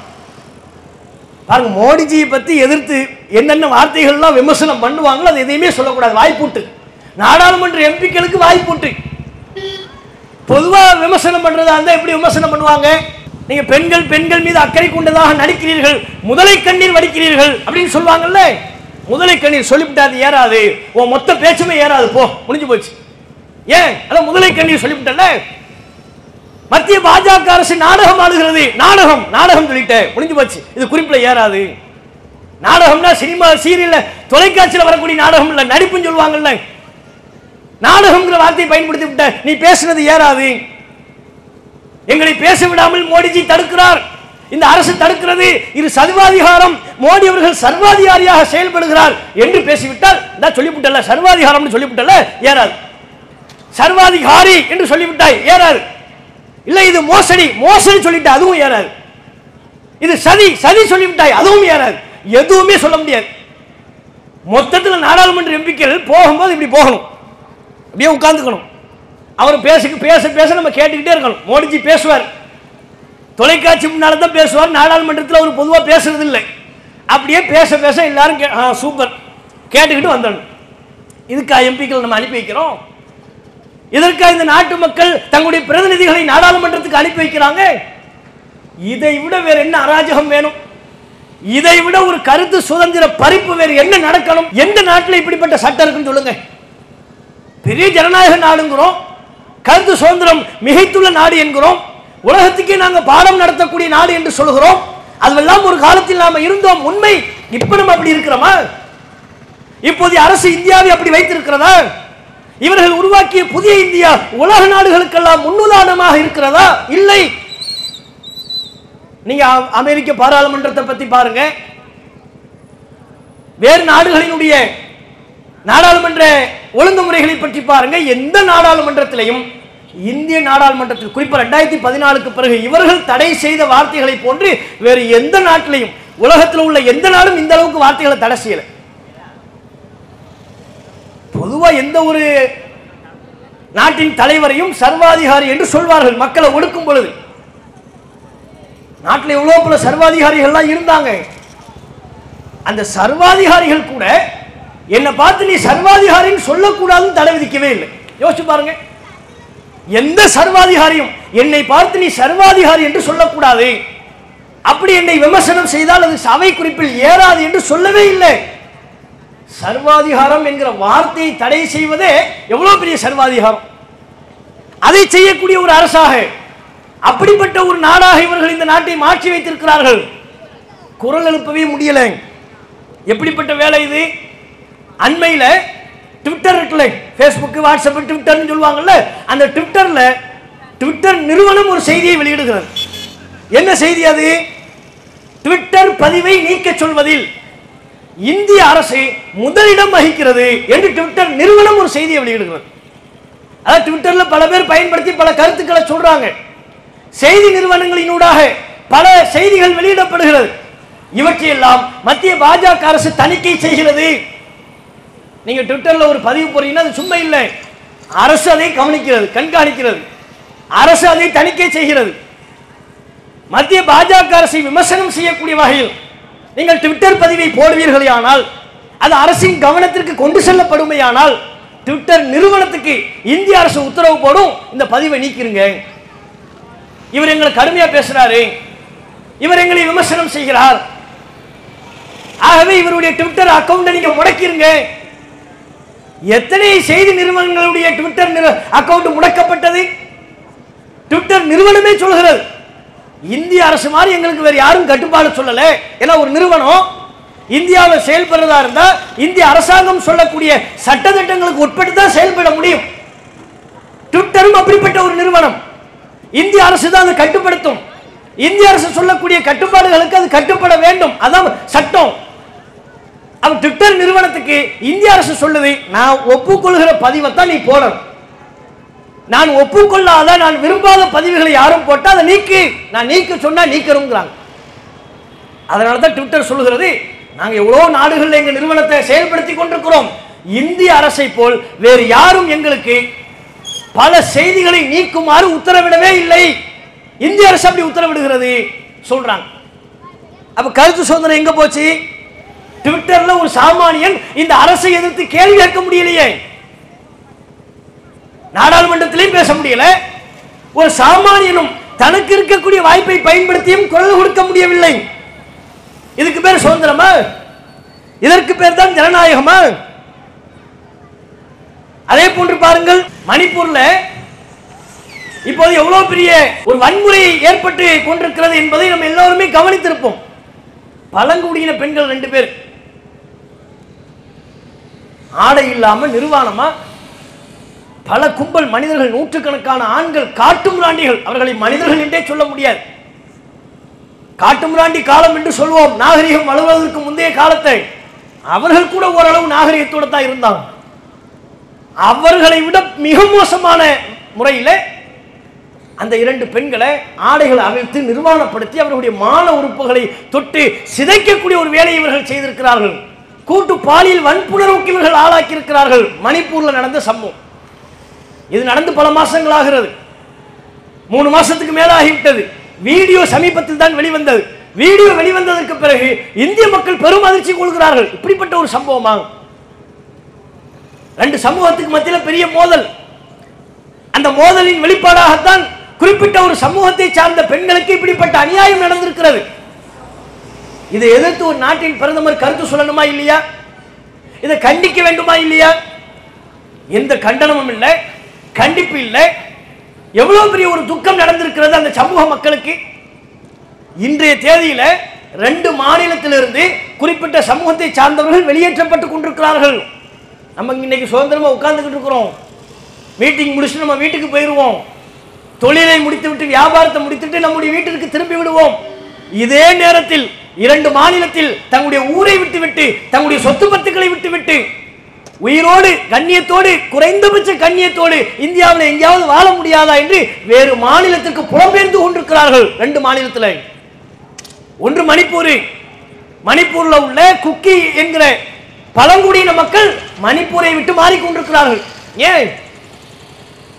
பாருங்க மோடிஜியை பத்தி எதிர்த்து என்னென்ன வார்த்தைகள்லாம் விமர்சனம் பண்ணுவாங்களோ அது எதையுமே சொல்லக்கூடாது. வாய்ப்புட்டு. நாடாளுமன்ற எம்பிக்களுக்கு வாய்ப்புட்டு. பொதுவாக விமர்சனம் பண்றதா இருந்தால் எப்படி விமர்சனம் பண்ணுவாங்க? நீங்க பெண்கள் பெண்கள் மீது அக்கறை கொண்டதாக நடிக்கிறீர்கள் முதலை கண்ணீர் வடிக்கிறீர்கள் அப்படின்னு சொல்லுவாங்கல்ல? முதலை கண்ணீர் சொல்லிவிட்டாது ஏறாது. உன் மொத்த பேச்சுமே ஏறாது. போ முடிஞ்சு போச்சு. ஏன்? அதான் முதலை கண்ணீர் சொல்லிவிட்டல மத்திய பாஜக அரசு நாடகம் ஆடுகிறது. நாடகம் நாடகம் சொல்லிட்டேன். முடிஞ்சு போச்சு. இது குறிப்பில் ஏறாது. நாடகம்னா சினிமா சீரியல்ல தொலைக்காட்சியில் வரக்கூடிய நாடகம் இல்லை நடிப்புன்னு சொல்லுவாங்கல்ல. நாடகம்ங்கிற வார்த்தையை பயன்படுத்தி விட்ட நீ பேசுனது ஏறாது. எங்களை பேச விடாமல் மோடிஜி தடுக்கிறார். இந்த அரசு தடுக்கிறது. இது சர்வாதிகாரம். மோடி அவர்கள் சர்வாதிகாரியாக செயல்படுகிறார் என்று பேசிவிட்டால் நான் சொல்லிவிட்டல சர்வாதிகாரம்னு சொல்லிவிட்டல ஏறாது. சர்வாதிகாரி என்று சொல்லிவிட்டாய் ஏறாது. இல்ல இது மோசடி. மோசடி சொல்லிட்டு அதுவும் ஏறாது. இது சதி. சதி சொல்லிவிட்டாய் அதுவும் ஏறாது. எதுவுமே சொல்ல முடியாது. மொத்தத்தில் நாடாளுமன்ற எம்பிக்கள் போகும்போது இப்படி போகணும். அப்படியே உட்காந்துக்கணும் அவர் பேச பேச பேச நம்ம கேட்டுக்கிட்டே இருக்கணும். மோடிஜி பேசுவார். தொலைக்காட்சி முன்னால தான் பேசுவார். நாடாளுமன்றத்தில் அவர் பொதுவாக பேசுறது இல்லை அப்படியே பேச பேச எல்லாரும் கே- சூப்பர். கேட்டுக்கிட்டு வந்துடணும் இதுக்கா எம்பிக்கள் நம்ம அனுப்பி வைக்கிறோம். இதற்கா இந்த நாட்டு மக்கள் தங்களுடைய பிரதிநிதிகளை நாடாளுமன்றத்துக்கு அனுப்பி வைக்கிறாங்க? இதை விட வேற என்ன அராஜகம் வேணும்? இதை விட ஒரு கருத்து சுதந்திர பறிப்பு வேறு என்ன நடக்கணும்? எந்த நாட்டில் இப்படிப்பட்ட சட்டம் இருக்குன்னு சொல்லுங்க. பெரிய ஜனநாயக நாடுங்கிறோம். கருத்து சுதந்திரம் மிகைத்துள்ள நாடு என்கிறோம். உலகத்துக்கே நாங்கள் பாடம் நடத்தக்கூடிய நாடு என்று சொல்கிறோம் அதுவெல்லாம் ஒரு காலத்தில் நாம இருந்தோம். உண்மை. இப்ப நம்ம அப்படி இருக்கிறோமா? இப்போதைய அரசு இந்தியாவை அப்படி வைத்திருக்கிறதா? இவர்கள் உருவாக்கிய புதிய இந்தியா உலக நாடுகளுக்கெல்லாம் முன்னுதாரணமாக இருக்கிறதா? இல்லை. நீங்க அ- அமெரிக்க பாராளுமன்றத்தை பத்தி பாருங்க. வேறு நாடுகளினுடைய நாடாளுமன்ற ஒழுங்குமுறைகளை பற்றி பாருங்க. எந்த நாடாளுமன்றத்திலையும் இந்திய நாடாளுமன்றத்தில் குறிப்பா ரெண்டாயிரத்தி பதினாலுக்கு பிறகு இவர்கள் தடை செய்த வார்த்தைகளை போன்று வேறு எந்த நாட்டிலையும் உலகத்தில் உள்ள எந்த நாடும் இந்த அளவுக்கு வார்த்தைகளை தடை செய்யலை. பொதுவா எந்த ஒரு நாட்டின் தலைவரையும் சர்வாதிகாரி என்று சொல்வார்கள் மக்களை ஒடுக்கும் பொழுது. நாட்டில் எவ்வளவு பல சர்வாதிகாரிகள்லாம் இருந்தாங்க. அந்த சர்வாதிகாரிகள் கூட என்னை பார்த்து நீ சர்வாதிகாரின்னு சொல்லக்கூடாதுன்னு தடை விதிக்கவே இல்லை. யோசிச்சு பாருங்க. எந்த சர்வாதிகாரியும் என்னை பார்த்து நீ சர்வாதிகாரி என்று சொல்லக்கூடாது. அப்படி என்னை விமர்சனம் செய்தால் அது சபை குறிப்பில் ஏறாது என்று சொல்லவே இல்லை. சர்வாதிகாரம் என்கிற வார்த்தையை தடை செய்வதே எவ்வளவு பெரிய சர்வாதிகாரம்? அதை செய்யக்கூடிய ஒரு அரசாக அப்படிப்பட்ட ஒரு நாடாக இவர்கள் இந்த நாட்டை மாற்றி வைத்திருக்கிறார்கள். குரல் எழுப்பவே முடியல. எப்படிப்பட்ட வேலை இது? அண்மையில ட்விட்டர் இருக்குல்ல ஃபேஸ்புக் வாட்ஸ்அப் ட்விட்டர்னு சொல்லுவாங்கல்ல அந்த ட்விட்டர்ல ட்விட்டர் நிறுவனம் ஒரு செய்தியை வெளியிடுகிறது. என்ன செய்தி அது? ட்விட்டர் பதிவை நீக்க சொல்வதில். இந்திய அரசு முதலிடம் வகிக்கிறது என்று ட்விட்டர் நிறுவனம் ஒரு செய்தியை வெளியிடுகிறது. அதாவது ட்விட்டர்ல பல பேர் பயன்படுத்தி பல கருத்துக்களை சொல்றாங்க. செய்தி நிறுவனங்களினூடாக பல செய்திகள் வெளியிடப்படுகிறது. இவற்றையெல்லாம் மத்திய பாஜக அரசு தணிக்கை செய்கிறது. நீங்க ட்விட்டர்ல ஒரு பதிவு போறீங்கன்னா அது சும்மா இல்லை. அரசு அதை கவனிக்கிறது கண்காணிக்கிறது. அரசு அதை தணிக்கை செய்கிறது. மத்திய பாஜக அரசை விமர்சனம் செய்யக்கூடிய வகையில் நீங்கள் ட்விட்டர் பதிவை போடுவீர்களேயானால் அது அரசின் கவனத்திற்கு கொண்டு செல்லப்படுமையானால் ட்விட்டர் நிறுவனத்துக்கு இந்திய அரசு உத்தரவு போடும் இந்த பதிவை நீக்கிருங்க. இவர் எங்களை கடுமையா பேசுறாரு. இவர் எங்களை விமர்சனம் செய்கிறார். ஆகவே இவருடைய ட்விட்டர் அக்கௌண்ட்டை நீங்க முடக்கிருங்க. எத்தனை செய்தி நிறுவனங்களுடைய ட்விட்டர் அக்கௌண்ட் முடக்கப்பட்டது? ட்விட்டர் நிறுவனமே சொல்கிறது. இந்திய அரசு மாதிரி எங்களுக்கு வேற யாரும் கட்டுப்பாடு சொல்லல. ஏன்னா ஒரு நிறுவனம் இந்தியாவில் செயல்படுறதா இருந்தா இந்திய அரசாங்கம் சொல்லக்கூடிய சட்டத்திட்டங்களுக்கு உட்பட்டு தான் செயல்பட முடியும். ட்விட்டரும் அப்படிப்பட்ட ஒரு நிறுவனம். இந்திய அரசு தான் அதை கட்டுப்படுத்தும். இந்திய அரசு சொல்லக்கூடிய கட்டுப்பாடுகளுக்கு அது கட்டுப்பட வேண்டும். அதான் சட்டம். அவன் ட்விட்டர் நிறுவனத்துக்கு இந்திய அரசு சொல்லுது நான் ஒப்புக்கொள்கிற பதிவை தான் நீ போடணும். நான் ஒப்புக்கொள்ளாத நான் விரும்பாத பதிவுகளை யாரும் போட்டால் அதை நீக்கு. நான் நீக்க சொன்னா நீக்கிறோங்கிறாங்க அதனால தான் ட்விட்டர் சொல்லுகிறது நாங்கள் எவ்வளோ நாடுகளில் எங்கள் நிறுவனத்தை செயல்படுத்தி கொண்டிருக்கிறோம். இந்திய அரசை போல் வேறு யாரும் எங்களுக்கு பல செய்திகளை நீக்குமாறு உத்தரவிடவே இல்லை. இந்திய அரசு அப்படி உத்தரவிடுகிறது சொல்றாங்க. அப்ப கருத்து சுதந்திரம் எங்க போச்சு? ட்விட்டர்ல ஒரு சாமானியன் இந்த அரசை எதிர்த்து கேள்வி கேட்க முடியலையே. நாடாளுமன்றத்திலையும் பேச முடியல. ஒரு சாமானியனும் தனக்கு இருக்கக்கூடிய வாய்ப்பை பயன்படுத்தியும் குரல் கொடுக்க முடியவில்லை. இதுக்கு பேர் சுதந்திரமா? இதற்கு பேர் தான் ஜனநாயகமா? அதே போன்று பாருங்கள் மணிப்பூர்ல இப்போது எவ்வளவு பெரிய ஒரு வன்முறை ஏற்பட்டு கொண்டிருக்கிறது என்பதை நம்ம எல்லோருமே கவனித்திருப்போம். பழங்குடியின பெண்கள் ரெண்டு பேர். ஆடை இல்லாம நிர்வாணமா? பல கும்பல் மனிதர்கள் நூற்றுக்கணக்கான ஆண்கள் காட்டும் ராண்டிகள் அவர்களை மனிதர்கள் என்றே சொல்ல முடியாது. காட்டும் ராண்டி காலம் என்று சொல்வோம். நாகரிகம் வளர்வதற்கு முந்தைய காலத்தை. அவர்கள் கூட ஓரளவு நாகரிகத்தோடு தான் இருந்தாங்க. அவர்களை விட மிக மோசமான முறையில் அந்த இரண்டு பெண்களை ஆடைகளை அவிழ்த்து நிர்வாணப்படுத்தி அவர்களுடைய மான உறுப்புகளை தொட்டு சிதைக்கக்கூடிய ஒரு வேலையை இவர்கள் செய்திருக்கிறார்கள். கூட்டு பாலியல் வன்புணர்வுக்கு இவர்கள் ஆளாக்கி இருக்கிறார்கள் நடந்த சம்பவம். இது நடந்து பல மாசங்கள் ஆகிறது மூணு மாசத்துக்கு மேல ஆகிவிட்டது வீடியோ சமீபத்தில் தான் வெளிவந்தது. வீடியோ வெளிவந்ததற்கு பிறகு இந்திய மக்கள் பெரும் அதிர்ச்சி கொள்கிறார்கள். இப்படிப்பட்ட ஒரு சம்பவமா? ரெண்டு சமூகத்துக்கு மத்தியில் பெரிய மோதல். அந்த மோதலின் வெளிப்பாடாகத்தான் குறிப்பிட்ட ஒரு சமூகத்தை சார்ந்த பெண்களுக்கு இப்படிப்பட்ட அநியாயம் நடந்திருக்கிறது. இதை எதிர்த்து ஒரு நாட்டின் பிரதமர் கருத்து சொல்லணுமா இல்லையா? இதை கண்டிக்க வேண்டுமா இல்லையா? எந்த கண்டனமும் இல்லை. கண்டிப்பு இல்லை. எவ்வளவு பெரிய ஒரு துக்கம் நடந்திருக்கிறது அந்த சமூக மக்களுக்கு? இன்றைய தேதியில் ரெண்டு மாநிலத்திலிருந்து குறிப்பிட்ட சமூகத்தை சார்ந்தவர்கள் வெளியேற்றப்பட்டு கொண்டிருக்கிறார்கள். நம்ம இன்னைக்கு சுதந்திரமா உட்கார்ந்துக்கிட்டு இருக்கிறோம். மீட்டிங் முடிச்சுட்டு நம்ம வீட்டுக்கு போயிடுவோம் தொழிலை முடித்துவிட்டு வியாபாரத்தை முடித்துட்டு நம்முடைய வீட்டிற்கு திரும்பி விடுவோம். இதே நேரத்தில் இரண்டு மாநிலத்தில் தங்களுடைய ஊரை விட்டுவிட்டு தங்களுடைய சொத்து பத்துக்களை விட்டுவிட்டு உயிரோடு கண்ணியத்தோடு குறைந்தபட்ச கண்ணியத்தோடு இந்தியாவில் எங்கேயாவது வாழ முடியாதா என்று வேறு மாநிலத்திற்கு புலம்பெயர்ந்து கொண்டிருக்கிறார்கள் ரெண்டு மாநிலத்தில். ஒன்று மணிப்பூர். மணிப்பூரில் உள்ள குக்கி என்கிற பழங்குடியின மக்கள் மணிப்பூரை விட்டு மாறிக்கொண்டிருக்கிறார்கள். ஏன்?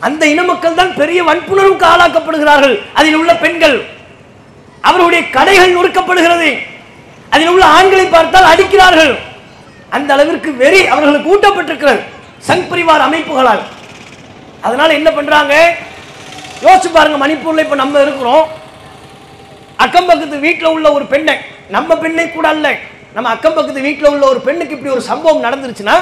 அந்த இன மக்கள் தான் பெரிய வன்புணர்வுக்கு ஆளாக்கப்படுகிறார்கள். அதில் உள்ள பெண்கள் அவருடைய கடைகள் நொறுக்கப்படுகிறது. அதில் உள்ள ஆண்களை பார்த்தால் அடிக்கிறார்கள். அந்த அளவிற்கு வெறி அவர்களுக்கு ஊட்டப்பட்டிருக்கிறது சங் பரிவார் அமைப்புகளால். அதனால என்ன பண்றாங்க? யோசிச்சு பாருங்க மணிப்பூர்ல இப்ப நம்ம இருக்கிறோம். அக்கம் பக்கத்து வீட்டில் உள்ள ஒரு பெண்ணை நம்ம பெண்ணை கூட அல்ல நம்ம அக்கம் பக்கத்து வீட்டில் உள்ள ஒரு பெண்ணுக்கு இப்படி ஒரு சம்பவம் நடந்துருச்சுன்னா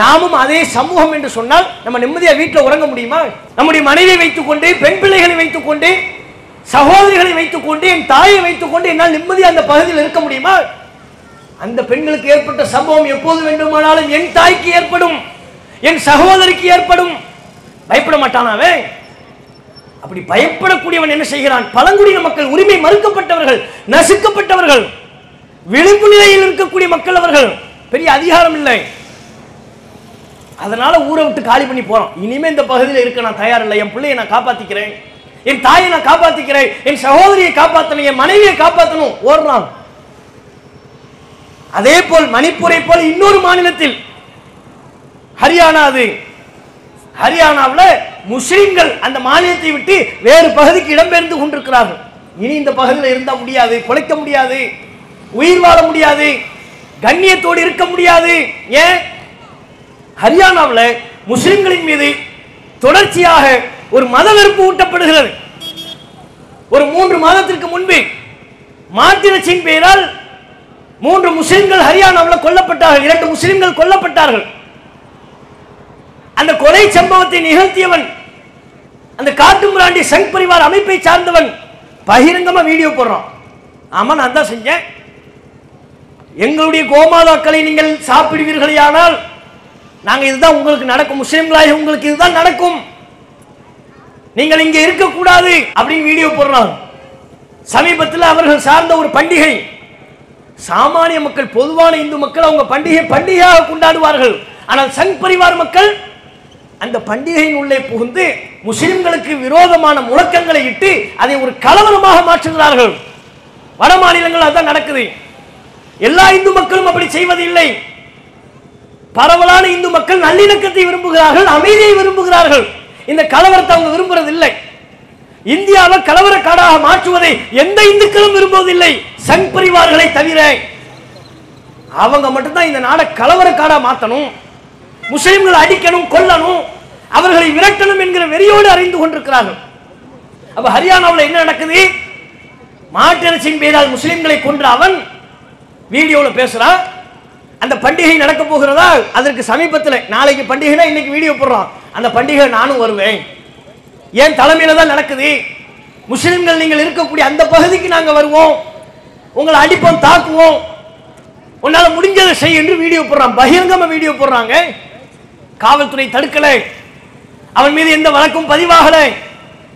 நாமும் அதே சமூகம் என்று சொன்னால் நம்ம நிம்மதியாக வீட்டில் உறங்க முடியுமா? நம்முடைய மனைவியை வைத்துக்கொண்டு பெண் பிள்ளைகளை வைத்துக்கொண்டு சகோதரிகளை வைத்துக்கொண்டு என் தாயை வைத்துக்கொண்டு என்னால் நிம்மதியாக அந்த பகுதியில் இருக்க முடியுமா? அந்த பெண்களுக்கு ஏற்பட்ட சம்பவம் எப்போது வேண்டுமானாலும் என் தாய்க்கு ஏற்படும் என் சகோதரிக்கு ஏற்படும். பயப்பட மாட்டானாவே அப்படி பயப்படக்கூடியவன் என்ன செய்கிறான்? பழங்குடியின மக்கள் உரிமை மறுக்கப்பட்டவர்கள் நசுக்கப்பட்டவர்கள் விளிம்பு நிலையில் இருக்கக்கூடிய மக்கள் அவர்கள். பெரிய அதிகாரம் இல்லை. அதனால ஊரை விட்டு காலி பண்ணி போறோம் இனிமே இந்த பகுதியில் இருக்க நான் தயார் இல்லை. என் பிள்ளையை நான் காப்பாத்திக்கிறேன். என் தாயை நான் காப்பாத்திக்கிறேன். என் சகோதரியை காப்பாற்றணும் என் மனைவியை காப்பாற்றணும் ஓடுறான். அதே போல் மணிப்பூரை போல் இன்னொரு மாநிலத்தில் ஹரியானா அது. ஹரியானாவில் முஸ்லிம்கள் அந்த மாநிலத்தை விட்டு வேறு பகுதிக்கு இடம்பெயர்ந்து கொண்டிருக்கிறார்கள். இனி இந்த பகுதியில் இருந்தால் முடியாது பிழைக்க முடியாது உயிர் வாழ முடியாது கண்ணியத்தோடு இருக்க முடியாது. ஏன்? ஹரியானாவில் முஸ்லிம்களின் மீது தொடர்ச்சியாக ஒரு மத வெறுப்பு ஊட்டப்படுகிறது. ஒரு மூன்று மாதத்திற்கு முன்பு மாத்திரச்சின் பெயரால் மூன்று முஸ்லிம்கள் ஹரியானாவில் கொல்லப்பட்டார்கள் இரண்டு முஸ்லிம்கள் கொல்லப்பட்டார்கள். அந்த கொலை சம்பவத்தை நிகழ்த்தியவன் அந்த காட்டுமிராண்டி சங் பரிவார் அமைப்பை சார்ந்தவன் பகிரங்கமா வீடியோ போடுறான். ஆமா நான் தான் செஞ்சேன். எங்களுடைய கோமாதாக்களை நீங்கள் சாப்பிடுவீர்களே ஆனால் இதுதான் உங்களுக்கு நடக்கும். முஸ்லிம்களாக உங்களுக்கு இதுதான் நடக்கும். நீங்கள் இங்கே இருக்கக்கூடாது அப்படின்னு வீடியோ போடுறான். சமீபத்தில் அவர்கள் சார்ந்த ஒரு பண்டிகை சாமானிய மக்கள் பொதுவான இந்து மக்கள் அவங்க பண்டிகை பண்டிகையாக கொண்டாடுவார்கள். ஆனால் சங் பரிவார் மக்கள் அந்த பண்டிகையின் உள்ளே புகுந்து முஸ்லிம்களுக்கு விரோதமான முழக்கங்களை இட்டு அதை ஒரு கலவரமாக மாற்றுகிறார்கள். வட மாநிலங்கள் அதான் நடக்குது. எல்லா இந்து மக்களும் அப்படி செய்வதில்லை. பரவலான இந்து மக்கள் நல்லிணக்கத்தை விரும்புகிறார்கள் அமைதியை விரும்புகிறார்கள். இந்த கலவரத்தை அவங்க விரும்புறதில்லை. இந்தியாவை கலவர காடாக மாற்றுவதை எந்த இந்துக்களும் விரும்புவதில்லை. சங் பரிவார்களை தவிர அவங்க மட்டும்தான் இந்த நாடை கலவர காடா மாற்றணும் முஸ்லிம்களை அடிக்கணும் கொல்லணும் அவர்களை விரட்டணும் என்கிற வெறியோடு அறிந்து கொண்டிருக்கிறார்கள். அப்ப ஹரியானாவில் என்ன நடக்குது? மாட்டிறச்சின் பேரால் முஸ்லிம்களை கொன்ற அவன் வீடியோவில் பேசுறான் அந்த பண்டிகை நடக்க போகிறதா? அதற்கு சமீபத்தில் நாளைக்கு பண்டிகைனா இன்னைக்கு வீடியோ போடுறான். அந்த பண்டிகை நானும் வருவேன். ஏன் தலைமையில தான் நடக்குது? முஸ்லிம்கள் நீங்கள் இருக்கக்கூடிய அந்த பகுதிக்கு நாங்கள் வருவோம். உங்களை அடிப்போம் தாக்குவோம். உன்னால முடிஞ்சதை செய் என்று வீடியோ போடுறான். பகிரங்கமா வீடியோ போடுறாங்க. காவல்துறை தடுக்கலை. அவன் மீது எந்த வழக்கும் பதிவாகல.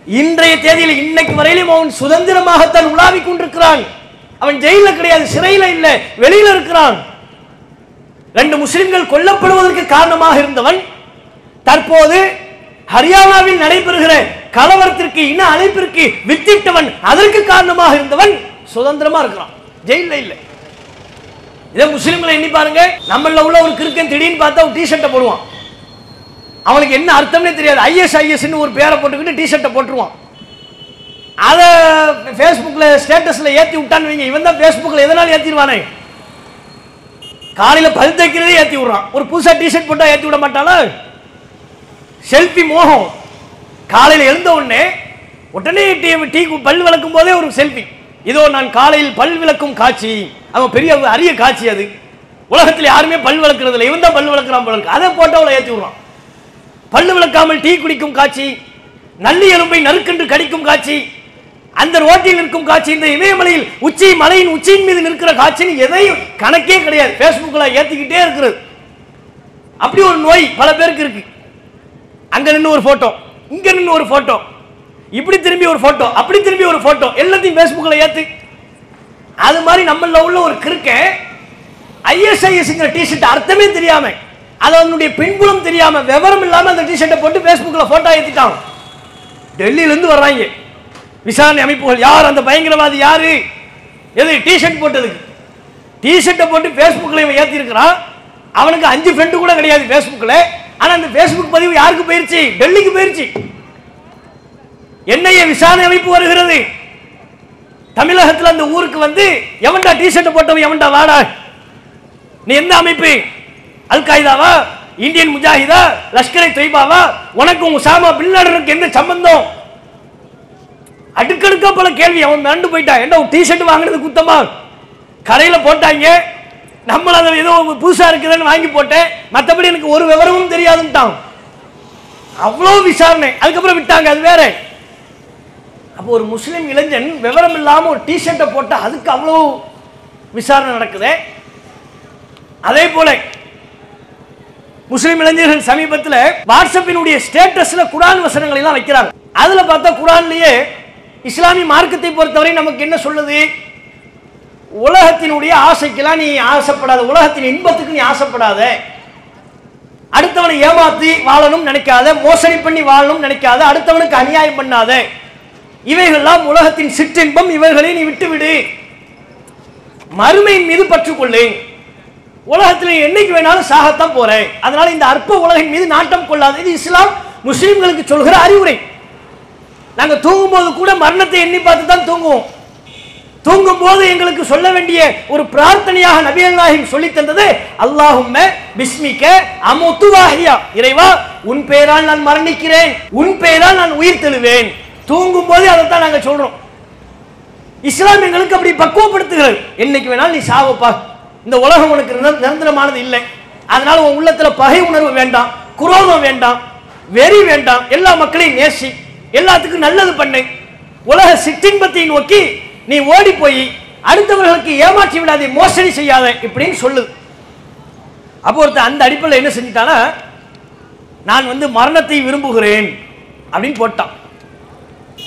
இன்றைய தேதியில் இன்னைக்கு வரையிலும் அவன் சுதந்திரமாகத்தான் உலாவிக் கொண்டிருக்கிறான். அவன் ஜெயில கிடையாது சிறையில் இல்லை வெளியில் இருக்கிறான். ரெண்டு முஸ்லிம்கள் கொல்லப்படுவதற்கு காரணமாக இருந்தவன் தற்போது ஹரியானாவில் நடைபெறுகிற கலவரத்திற்கு இன அழைப்பிற்கு வித்திட்டவன் அதற்கு காரணமாக இருந்தவன் சுதந்திரமா இருக்கிறான். ஜெயில இல்லை. இதே முஸ்லிம்களை எண்ணி பாருங்க. நம்மள உள்ள ஒரு கிறுக்கன் திடீர்னு பார்த்தா ஒரு டிஷர்ட்டை போடுவான். அவனுக்கு என்ன அர்த்தம்னே தெரியாது. ஐஎஸ் ஐஎஸ்ன்னு ஒரு பேரை போட்டுக்கிட்டு டிஷர்ட்டை போட்டுருவான். அதை ஃபேஸ்புக்கில் ஸ்டேட்டஸில் ஏற்றி விட்டான்னு வைங்க. இவன் தான் ஃபேஸ்புக்கில் எதனால ஏற்றிடுவானே காலையில் பல் தைக்கிறதே ஏற்றி விட்றான். ஒரு புதுசாக டிஷர்ட் போட்டால் ஏற்றி விட மாட்டாளா? செல்ஃபி மோகம். காலையில் எழுந்த உடனே உடனே டீ டீ பல் விளக்கும் போதே ஒரு செல்ஃபி இதோ நான் காலையில் பல் விளக்கும் காட்சி. அவன் பெரிய அரிய காட்சி அது. உலகத்தில் யாருமே பல் விளக்குறது இல்லை இவன் தான் பல் விளக்குறான் போல அதை போட்டோவில் ஏற்றி விடுறான். பல் விளக்காமல் டீ குடிக்கும் காட்சி. நல்லி எலும்பை நறுக்கென்று கடிக்கும் காட்சி. அந்த ரோட்டில் நிற்கும் காட்சி. இந்த இமயமலையில் உச்சி மலையின் உச்சியின் மீது நிற்கிற காட்சின்னு எதையும் கணக்கே கிடையாது. ஃபேஸ்புக்கில் ஏற்றிக்கிட்டே இருக்கிறது. அப்படி ஒரு நோய் பல பேருக்கு இருக்கு. அங்க நின்று ஒரு போட்டோ இங்க நின்று ஒரு போட்டோ இப்படி திரும்பி ஒரு போட்டோ அப்படி திரும்பி ஒரு போட்டோ எல்லாத்தையும் ஃபேஸ்புக்கில் ஏத்து. அது மாதிரி நம்மள உள்ள ஒரு கிருக்க ஐஎஸ்ஐஎஸ்ங்கிற டிஷர்ட் அர்த்தமே தெரியாம அது அதனுடைய பின்புலம் தெரியாம விவரம் இல்லாம அந்த டிஷர்ட்டை போட்டு ஃபேஸ்புக்கில் போட்டோ ஏத்திட்டாங்க டெல்லியில இருந்து வர்றாங்க. விசாரணை அமைப்புகள் யார்? அந்த பயங்கரவாதி யாரு? எது டிஷர்ட் போட்டதுக்கு. டிஷர்ட்டை போட்டு ஃபேஸ்புக்கில் இவன் ஏற்றிருக்கிறான் அவனுக்கு அஞ்சு ஃப்ரெண்டு கூட கிடையாது ஃபேஸ்புக்கில் ஆனா அந்த ஃபேஸ்புக் பதிவு யாருக்கு போயிருச்சு? டெல்லிக்கு போயிருச்சு. என்னைய விசாரணை அமைப்பு வருகிறது. தமிழகத்தில் அந்த ஊருக்கு வந்து எவன்டா டிஷர்ட் போட்டவன் எவன்டா வாடா? நீ எந்த அமைப்பு? அல் காய்தாவா இந்தியன் முஜாஹிதா? லஷ்கரை தொய்பாவா? உனக்கு உங்க சாமா பின்லாடனுக்கு எந்த சம்பந்தம்? அடுக்கடுக்க பல கேள்வி. அவன் மிரண்டு போயிட்டான். என்ன ஒரு டிஷர்ட் வாங்கினது குத்தமா? கடையில போட்டாங்க. நம்மள அதை ஏதோ புதுசா இருக்குதுன்னு வாங்கி போட்டேன். மற்றபடி எனக்கு ஒரு விவரமும் தெரியாதுன்ட்டான். அவ்வளோ விசாரணை. அதுக்கப்புறம் விட்டாங்க அது வேற. அப்போ ஒரு முஸ்லீம் இளைஞன் விவரம் இல்லாமல் ஒரு டிஷர்ட்டை போட்டால் அதுக்கு அவ்வளோ விசாரணை நடக்குது. அதே போல முஸ்லிம் இளைஞர்கள் சமீபத்தில் வாட்ஸ்அப்பினுடைய ஸ்டேட்டஸ்ல குரான் வசனங்களை எல்லாம் வைக்கிறாங்க. அதுல பார்த்தா குரான்லேயே இஸ்லாமிய மார்க்கத்தை பொறுத்தவரை நமக்கு என்ன சொல்லுது? உலகத்தினுடைய ஆசைக்கெல்லாம் நீ ஆசைப்படாத உலகத்தின் இன்பத்துக்கு நீ ஆசைப்படாத. அடுத்தவனை ஏமாத்தி வாழணும் நினைக்காத மோசடி பண்ணி வாழணும் நினைக்காத அடுத்தவனுக்கு அநியாயம் பண்ணாத. இவைகள்லாம் உலகத்தின் சிற்றின்பம் இவைகளை நீ விட்டுவிடு. மறுமையின் மீது பற்றுக்கொள்ளு. உலகத்தில் என்னைக்கு வேணாலும் சாகத்தான் போறேன். அதனால இந்த அற்ப உலகின் மீது நாட்டம் கொள்ளாது. இது இஸ்லாம் முஸ்லிம்களுக்கு சொல்கிற அறிவுரை. நாங்க தூங்கும்போது கூட மரணத்தை எண்ணி பார்த்து தான் தூங்குவோம். தூங்கும் போது எங்களுக்கு சொல்ல வேண்டிய ஒரு பிரார்த்தனையாக நபிகள் நாயகம் சொல்லி தந்தது அல்லாஹும் பிஸ்மிக்க அமுத்துவாஹியா இறைவா உன் பெயரால் நான் மரணிக்கிறேன் உன் பெயரால் நான் உயிர் தெழுவேன். தூங்கும் போது அதைத்தான் நாங்கள் சொல்றோம். இஸ்லாம் எங்களுக்கு அப்படி பக்குவப்படுத்துகிறது. என்னைக்கு வேணாலும் நீ சாவப்பா. இந்த உலகம் உனக்கு நிரந்தரமானது இல்லை. அதனால உன் உள்ளத்துல பகை உணர்வு வேண்டாம் குரோதம் வேண்டாம் வெறி வேண்டாம். எல்லா மக்களையும் நேசி எல்லாத்துக்கும் நல்லது பண்ணு. உலக சிற்றின்பத்தை நோக்கி நீ ஓடி போய் அடுத்தவர்களுக்கு ஏமாற்றி விடாதே மோசடி செய்யாத இப்படின்னு சொல்லுது அப்போ ஒருத்தன் அந்த அடிப்படையில் என்ன செஞ்சிட்டானா நான் வந்து மரணத்தை விரும்புகிறேன் அப்படின்னு போட்டான்.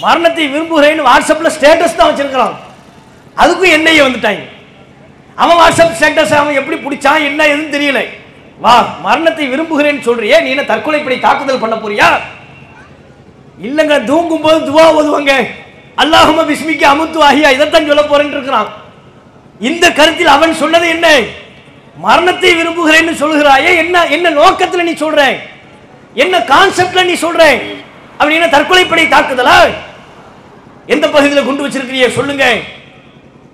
மரணத்தை விரும்புகிறேன்னு வாட்ஸ்அப்பில் ஸ்டேட்டஸ் தான் வச்சிருக்கிறான். அதுக்கும் என்னையே வந்துட்டாங்க. அவன் வாட்ஸ்அப் ஸ்டேட்டஸ் அவன் எப்படி பிடிச்சான் என்ன எதுன்னு தெரியல. வா மரணத்தை விரும்புகிறேன்னு சொல்றியே நீ என்ன தற்கொலைப்படி தாக்குதல் பண்ண போறியா? இல்லைங்க தூங்கும் போது துவா ஓதுவாங்க. அல்லாஹும பிஸ்மிக்கு அமுத்து ஆகியா? இதைத்தான் சொல்ல போறேன்னு இருக்கிறான். இந்த கருத்தில் அவன் சொன்னது என்ன? மரணத்தை விரும்புகிறேன்னு சொல்கிறாயே என்ன என்ன நோக்கத்தில் நீ சொல்ற? என்ன கான்செப்ட்ல நீ சொல்ற? அப்படின்னா தற்கொலைப்படை தாக்குதலா? எந்த பகுதியில் குண்டு வச்சிருக்கிறீங்க சொல்லுங்க.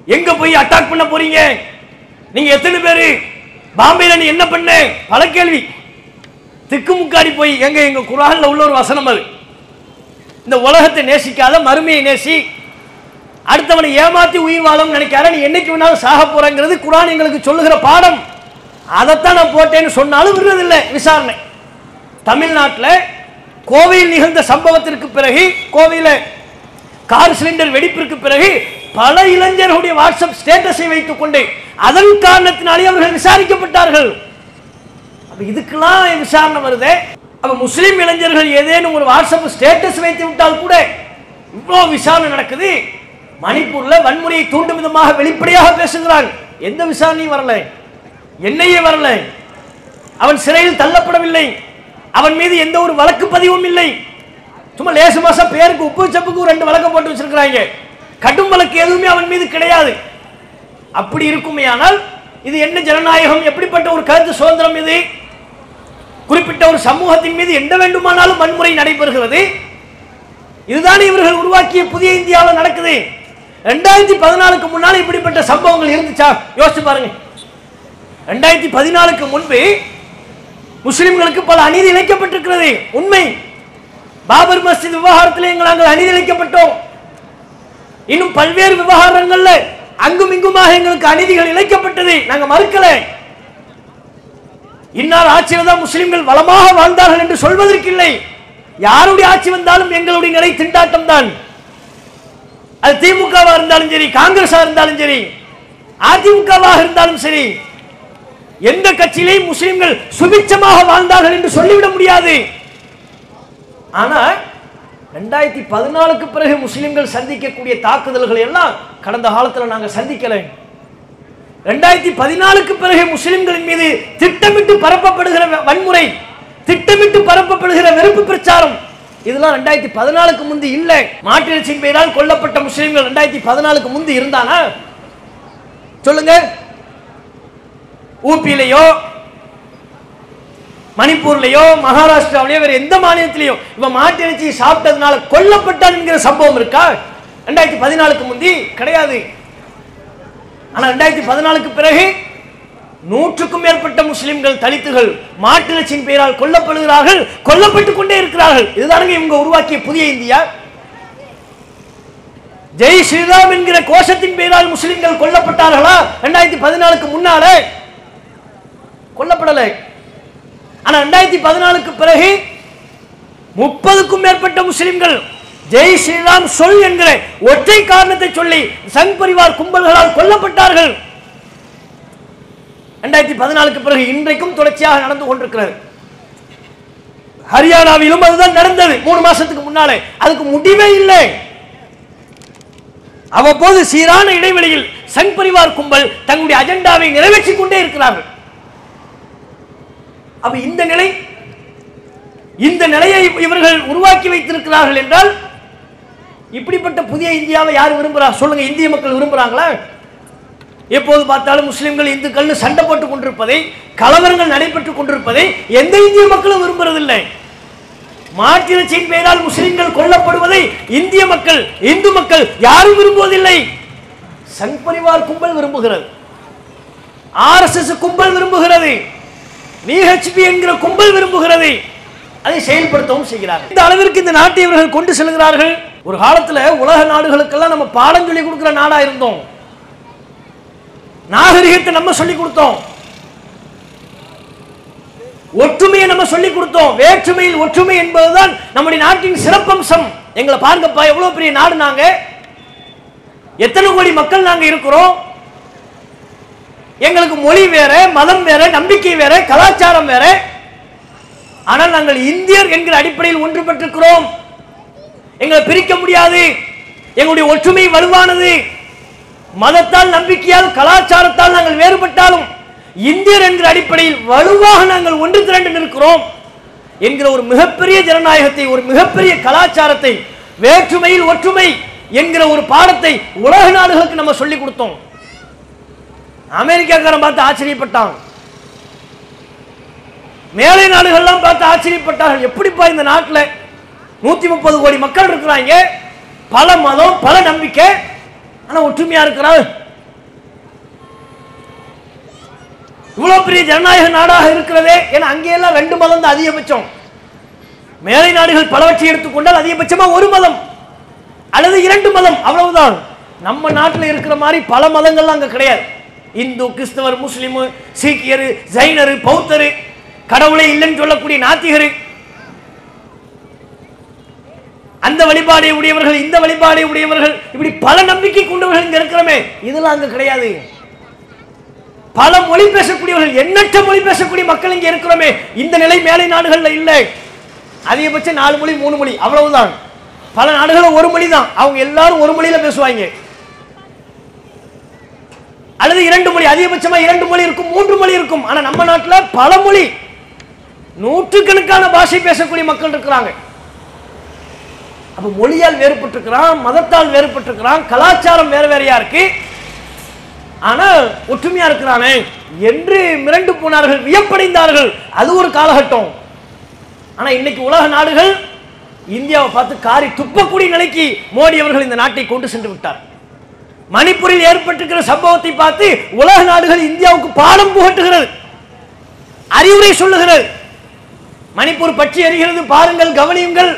எங்க போய் அட்டாக் பண்ண போறீங்க? நீங்க எத்தனை பேரு? பாம்பேல நீ என்ன பண்ண? பல கேள்வி. திக்குமுக்காடி போய் எங்க எங்க குரான்ல உள்ள ஒரு வசனம் அது. இந்த உலகத்தை நேசிக்காத மறுமையை நேசி. அடுத்தவனை ஏமாத்தி உயிர் வாழும் நினைக்காத நீ என்னைக்கு வேணாலும் சாக போறங்கிறது குரான் எங்களுக்கு சொல்லுகிற பாடம். அதைத்தான் நான் போட்டேன்னு சொன்னாலும் விடுறதில்லை விசாரணை. தமிழ்நாட்டில் கோவையில் நிகழ்ந்த சம்பவத்திற்கு பிறகு கோவையில் கார் சிலிண்டர் வெடிப்பிற்கு பிறகு பல இளைஞர்களுடைய வாட்ஸ்அப் ஸ்டேட்டஸை வைத்துக் கொண்டு அதன் காரணத்தினாலே அவர்கள் விசாரிக்கப்பட்டார்கள். இதுக்கெல்லாம் விசாரணை வருதே. அப்போ முஸ்லீம் இளைஞர்கள் ஏதேனும் ஒரு வாட்ஸ்அப் ஸ்டேட்டஸ் வைத்து விட்டால் கூட இவ்வளோ விசாரணை நடக்குது. மணிப்பூரில் வன்முறையை தூண்டும் விதமாக வெளிப்படையாக பேசுகிறான். எந்த விசாரணையும் வரல. என்னையே வரல. அவன் சிறையில் தள்ளப்படவில்லை. அவன் மீது எந்த ஒரு வழக்கு பதிவும் இல்லை. சும்மா லேசு மாசம் பேருக்கு உப்பு சப்புக்கு ரெண்டு வழக்கம் போட்டு வச்சிருக்கிறாங்க. கடும் வழக்கு எதுவுமே அவன் மீது கிடையாது. அப்படி இருக்குமே ஆனால் இது என்ன ஜனநாயகம்? எப்படிப்பட்ட ஒரு கருத்து சுதந்திரம் இது? குறிப்பிட்ட ஒரு சமூகத்தின் மீது எந்த வேண்டுமானாலும் வன்முறை நடைபெறுகிறது. இதுதானே இவர்கள் உருவாக்கிய புதிய இந்தியாவில் நடக்குது. ரெண்டாயிரத்தி பதினாலுக்கு முன்னால் இப்படிப்பட்ட சம்பவங்கள் இருந்துச்சா? யோசிச்சு பாருங்க. ரெண்டாயிரத்தி பதினாலுக்கு முன்பு முஸ்லிம்களுக்கு பல அநீதி இழைக்கப்பட்டிருக்கிறது. உண்மை. பாபர் மஸ்ஜித் விவகாரத்தில் எங்கள் நாங்கள் அநீதி இழைக்கப்பட்டோம். இன்னும் பல்வேறு விவகாரங்களில் அங்கும் இங்குமாக எங்களுக்கு அநீதிகள் இழைக்கப்பட்டது. நாங்கள் மறுக்கலை. இன்னார் ஆட்சியில் தான் முஸ்லிம்கள் வளமாக வாழ்ந்தார்கள் என்று சொல்வதற்கில்லை யாருடைய ஆட்சி வந்தாலும் எங்களுடைய நிலை திண்டாட்டம் தான். அது திமுகவா இருந்தாலும் சரி காங்கிரஸா இருந்தாலும் சரி அதிமுகவாக இருந்தாலும் சரி எந்த கட்சியிலையும் முஸ்லிம்கள் சுபிச்சமாக வாழ்ந்தார்கள் என்று சொல்லிவிட முடியாது. ஆனால் ரெண்டாயிரத்தி பதினாலுக்கு பிறகு முஸ்லிம்கள் சந்திக்கக்கூடிய தாக்குதல்கள் எல்லாம் கடந்த காலத்தில் நாங்கள் சந்திக்கலை. ரெண்டாயிரத்தி பதினாலுக்கு பிறகு முஸ்லிம்களின் மீது திட்டமிட்டு பரப்பப்படுகிற வன்முறை திட்டமிட்டு பரப்பப்படுகிற வெறுப்பு பிரச்சாரம் இதெல்லாம் ரெண்டாயிரத்தி பதினாலுக்கு முந்தி இல்லை. மாட்டிறைச்சியின் பெயரால் கொல்லப்பட்ட முஸ்லிம்கள் ரெண்டாயிரத்தி பதினாலுக்கு முந்தி இருந்தானா? சொல்லுங்க. ஊபியிலையோ மணிப்பூர்லயோ மகாராஷ்டிராவிலையோ வேற எந்த மாநிலத்திலேயோ இவன் மாட்டிறைச்சி சாப்பிட்டதுனால கொல்லப்பட்டான் என்கிற சம்பவம் இருக்கா? ரெண்டாயிரத்தி பதினாலுக்கு முந்தி கிடையாது. ஆனால் ரெண்டாயிரத்தி பதினாலுக்கு பிறகு நூற்றுக்கும் மேற்பட்ட முஸ்லிம்கள் தலித்துகள் மாட்டிலச்சின் பெயரால் கொல்லப்படுகிறார்கள் கொல்லப்பட்டுக் கொண்டே இருக்கிறார்கள். இதுதானுங்க இவங்க உருவாக்கிய புதிய இந்தியா. ஜெய் ஸ்ரீராம் என்கிற கோஷத்தின் பெயரால் முஸ்லிம்கள் கொல்லப்பட்டார்களா? ரெண்டாயிரத்தி பதினாலுக்கு முன்னாலே கொல்லப்படலை. ஆனா ரெண்டாயிரத்தி பதினாலுக்கு பிறகு முப்பதுக்கும் மேற்பட்ட முஸ்லிம்கள் ஜெய் ஸ்ரீராம் சொல் என்கிற ஒற்றை காரணத்தை சொல்லி சங் பரிவார் கும்பல்களால் கொல்லப்பட்டார்கள். ரெண்டாயிரத்தி பதினாலுக்கு பிறகு இன்றைக்கும் தொடர்ச்சியாக நடந்து கொண்டிருக்கிறது ஹரியானாவிலும் அதுதான் நடந்தது. மூணு மாசத்துக்கு முன்னாலே. அதுக்கு முடிவே இல்லை. அவ்வப்போது சீரான இடைவெளியில் சங் பரிவார் கும்பல் தங்களுடைய அஜெண்டாவை நிறைவேற்றிக் கொண்டே இருக்கிறார்கள். அப்ப இந்த நிலை இந்த நிலையை இவர்கள் உருவாக்கி வைத்திருக்கிறார்கள் என்றால் இப்படிப்பட்ட புதிய இந்தியாவை யார் விரும்புகிறா சொல்லுங்க இந்திய மக்கள் விரும்புறாங்களா? எப்போது பார்த்தாலும் முஸ்லிம்கள் இந்துக்கள்னு சண்டை போட்டுக் கொண்டிருப்பதை கலவரங்கள் நடைபெற்றுக் கொண்டிருப்பதை எந்த இந்திய மக்களும் விரும்புறதில்லை. மாற்றிறச்சியின் பெயரால் முஸ்லிம்கள் கொல்லப்படுவதை இந்திய மக்கள் இந்து மக்கள் யாரும் விரும்புவதில்லை. சங் பரிவார் கும்பல் விரும்புகிறது. ஆர்எஸ்எஸ் கும்பல் விரும்புகிறது. விஹெச்பி என்கிற கும்பல் விரும்புகிறது. அதை செயல்படுத்தவும் செய்கிறார்கள். இந்த அளவிற்கு இந்த நாட்டை இவர்கள் கொண்டு செல்கிறார்கள். ஒரு காலத்துல உலக நாடுகளுக்கெல்லாம் நம்ம பாடம் சொல்லி கொடுக்கிற நாடாக இருந்தோம். நாகரிகத்தை நம்ம சொல்லி கொடுத்தோம். ஒற்றுமையை நம்ம சொல்லி கொடுத்தோம். வேற்றுமையில் ஒற்றுமை என்பதுதான் நம்முடைய நாட்டின் சிறப்பம்சம். எங்களை பாருங்கப்பா எவ்வளவு பெரிய நாடு நாங்க? எத்தனை கோடி மக்கள் நாங்க இருக்கிறோம்? எங்களுக்கு மொழி வேற மதம் வேற நம்பிக்கை வேற கலாச்சாரம் வேற. ஆனால் நாங்கள் இந்தியர் என்கிற அடிப்படையில் ஒன்றுபட்டிருக்கிறோம் எங்களை பிரிக்க முடியாது. எங்களுடைய ஒற்றுமை வலுவானது. மதத்தால் நம்பிக்கையால் கலாச்சாரத்தால் நாங்கள் வேறுபட்டாலும் இந்தியர் என்கிற அடிப்படையில் வலுவாக நாங்கள் ஒன்று திரண்டு நிற்கிறோம் என்கிற ஒரு மிகப்பெரிய ஜனநாயகத்தை ஒரு மிகப்பெரிய கலாச்சாரத்தை வேற்றுமையில் ஒற்றுமை என்கிற ஒரு பாடத்தை உலக நாடுகளுக்கு நம்ம சொல்லிக் கொடுத்தோம். அமெரிக்காக்காரன் பார்த்து ஆச்சரியப்பட்டான். மேலை நாடுகள்லாம் பார்த்து ஆச்சரியப்பட்டார்கள். எப்படிப்பா இந்த நாட்டில் நூத்தி முப்பது கோடி மக்கள் இருக்கிறாங்க. பல மதம் பல நம்பிக்கை. ஆனா ஒற்றுமையா இருக்கிறாங்க இவ்வளவு பெரிய ஜனநாயக நாடாக இருக்கிறதே. ஏன்னா அங்கேயெல்லாம் ரெண்டு மதம் தான் அதிகபட்சம். மேலை நாடுகள் பலவற்றை எடுத்துக்கொண்டால் அதிகபட்சமா ஒரு மதம். அல்லது இரண்டு மதம். அவ்வளவுதான். நம்ம நாட்டில் இருக்கிற மாதிரி பல மதங்கள்லாம் அங்க கிடையாது. இந்து கிறிஸ்தவர் முஸ்லிம் சீக்கியர் ஜைனர் பௌத்தர். கடவுளே இல்லைன்னு சொல்லக்கூடிய நாத்திகர். அந்த வழிபாடை உடையவர்கள் இந்த வழிபாடை உடையவர்கள் இப்படி பல நம்பிக்கை கொண்டவர்கள் இங்க இருக்கிறோமே. இதெல்லாம் அங்க கிடையாது. பல மொழி பேசக்கூடியவர்கள் எண்ணற்ற மொழி பேசக்கூடிய மக்கள் இங்க இருக்கிறோமே. இந்த நிலை மேலை நாடுகள்ல இல்லை. அதிகபட்சம் நாலு மொழி மூணு மொழி அவ்வளவுதான். பல நாடுகளும் ஒரு மொழி தான் அவங்க எல்லாரும் ஒரு மொழியில பேசுவாங்க. அல்லது இரண்டு மொழி அதிகபட்சமா இரண்டு மொழி இருக்கும் மூன்று மொழி இருக்கும். ஆனா நம்ம நாட்டுல பல மொழி. நூற்றுக்கணக்கான பாஷை பேசக்கூடிய மக்கள் இருக்கிறாங்க. அப்போ மொழியால் வேறுபட்டிருக்கிறான் மதத்தால் வேறுபட்டிருக்கிறான் கலாச்சாரம் வேற வேறையா இருக்கு. ஆனால் ஒற்றுமையாக இருக்கிறானே என்று மிரண்டு போனார்கள் வியப்படைந்தார்கள். அது ஒரு காலகட்டம். ஆனால் இன்னைக்கு உலக நாடுகள் இந்தியாவை பார்த்து காரி துப்பக்கூடிய நிலைக்கு மோடி அவர்கள் இந்த நாட்டை கொண்டு சென்று விட்டார். மணிப்பூரில் ஏற்பட்டிருக்கிற சம்பவத்தை பார்த்து உலக நாடுகள் இந்தியாவுக்கு பாடம் புகட்டுகிறது. அறிவுரை சொல்லுகிறது. மணிப்பூர் பற்றி எறிகிறது பாருங்கள் கவனியுங்கள்.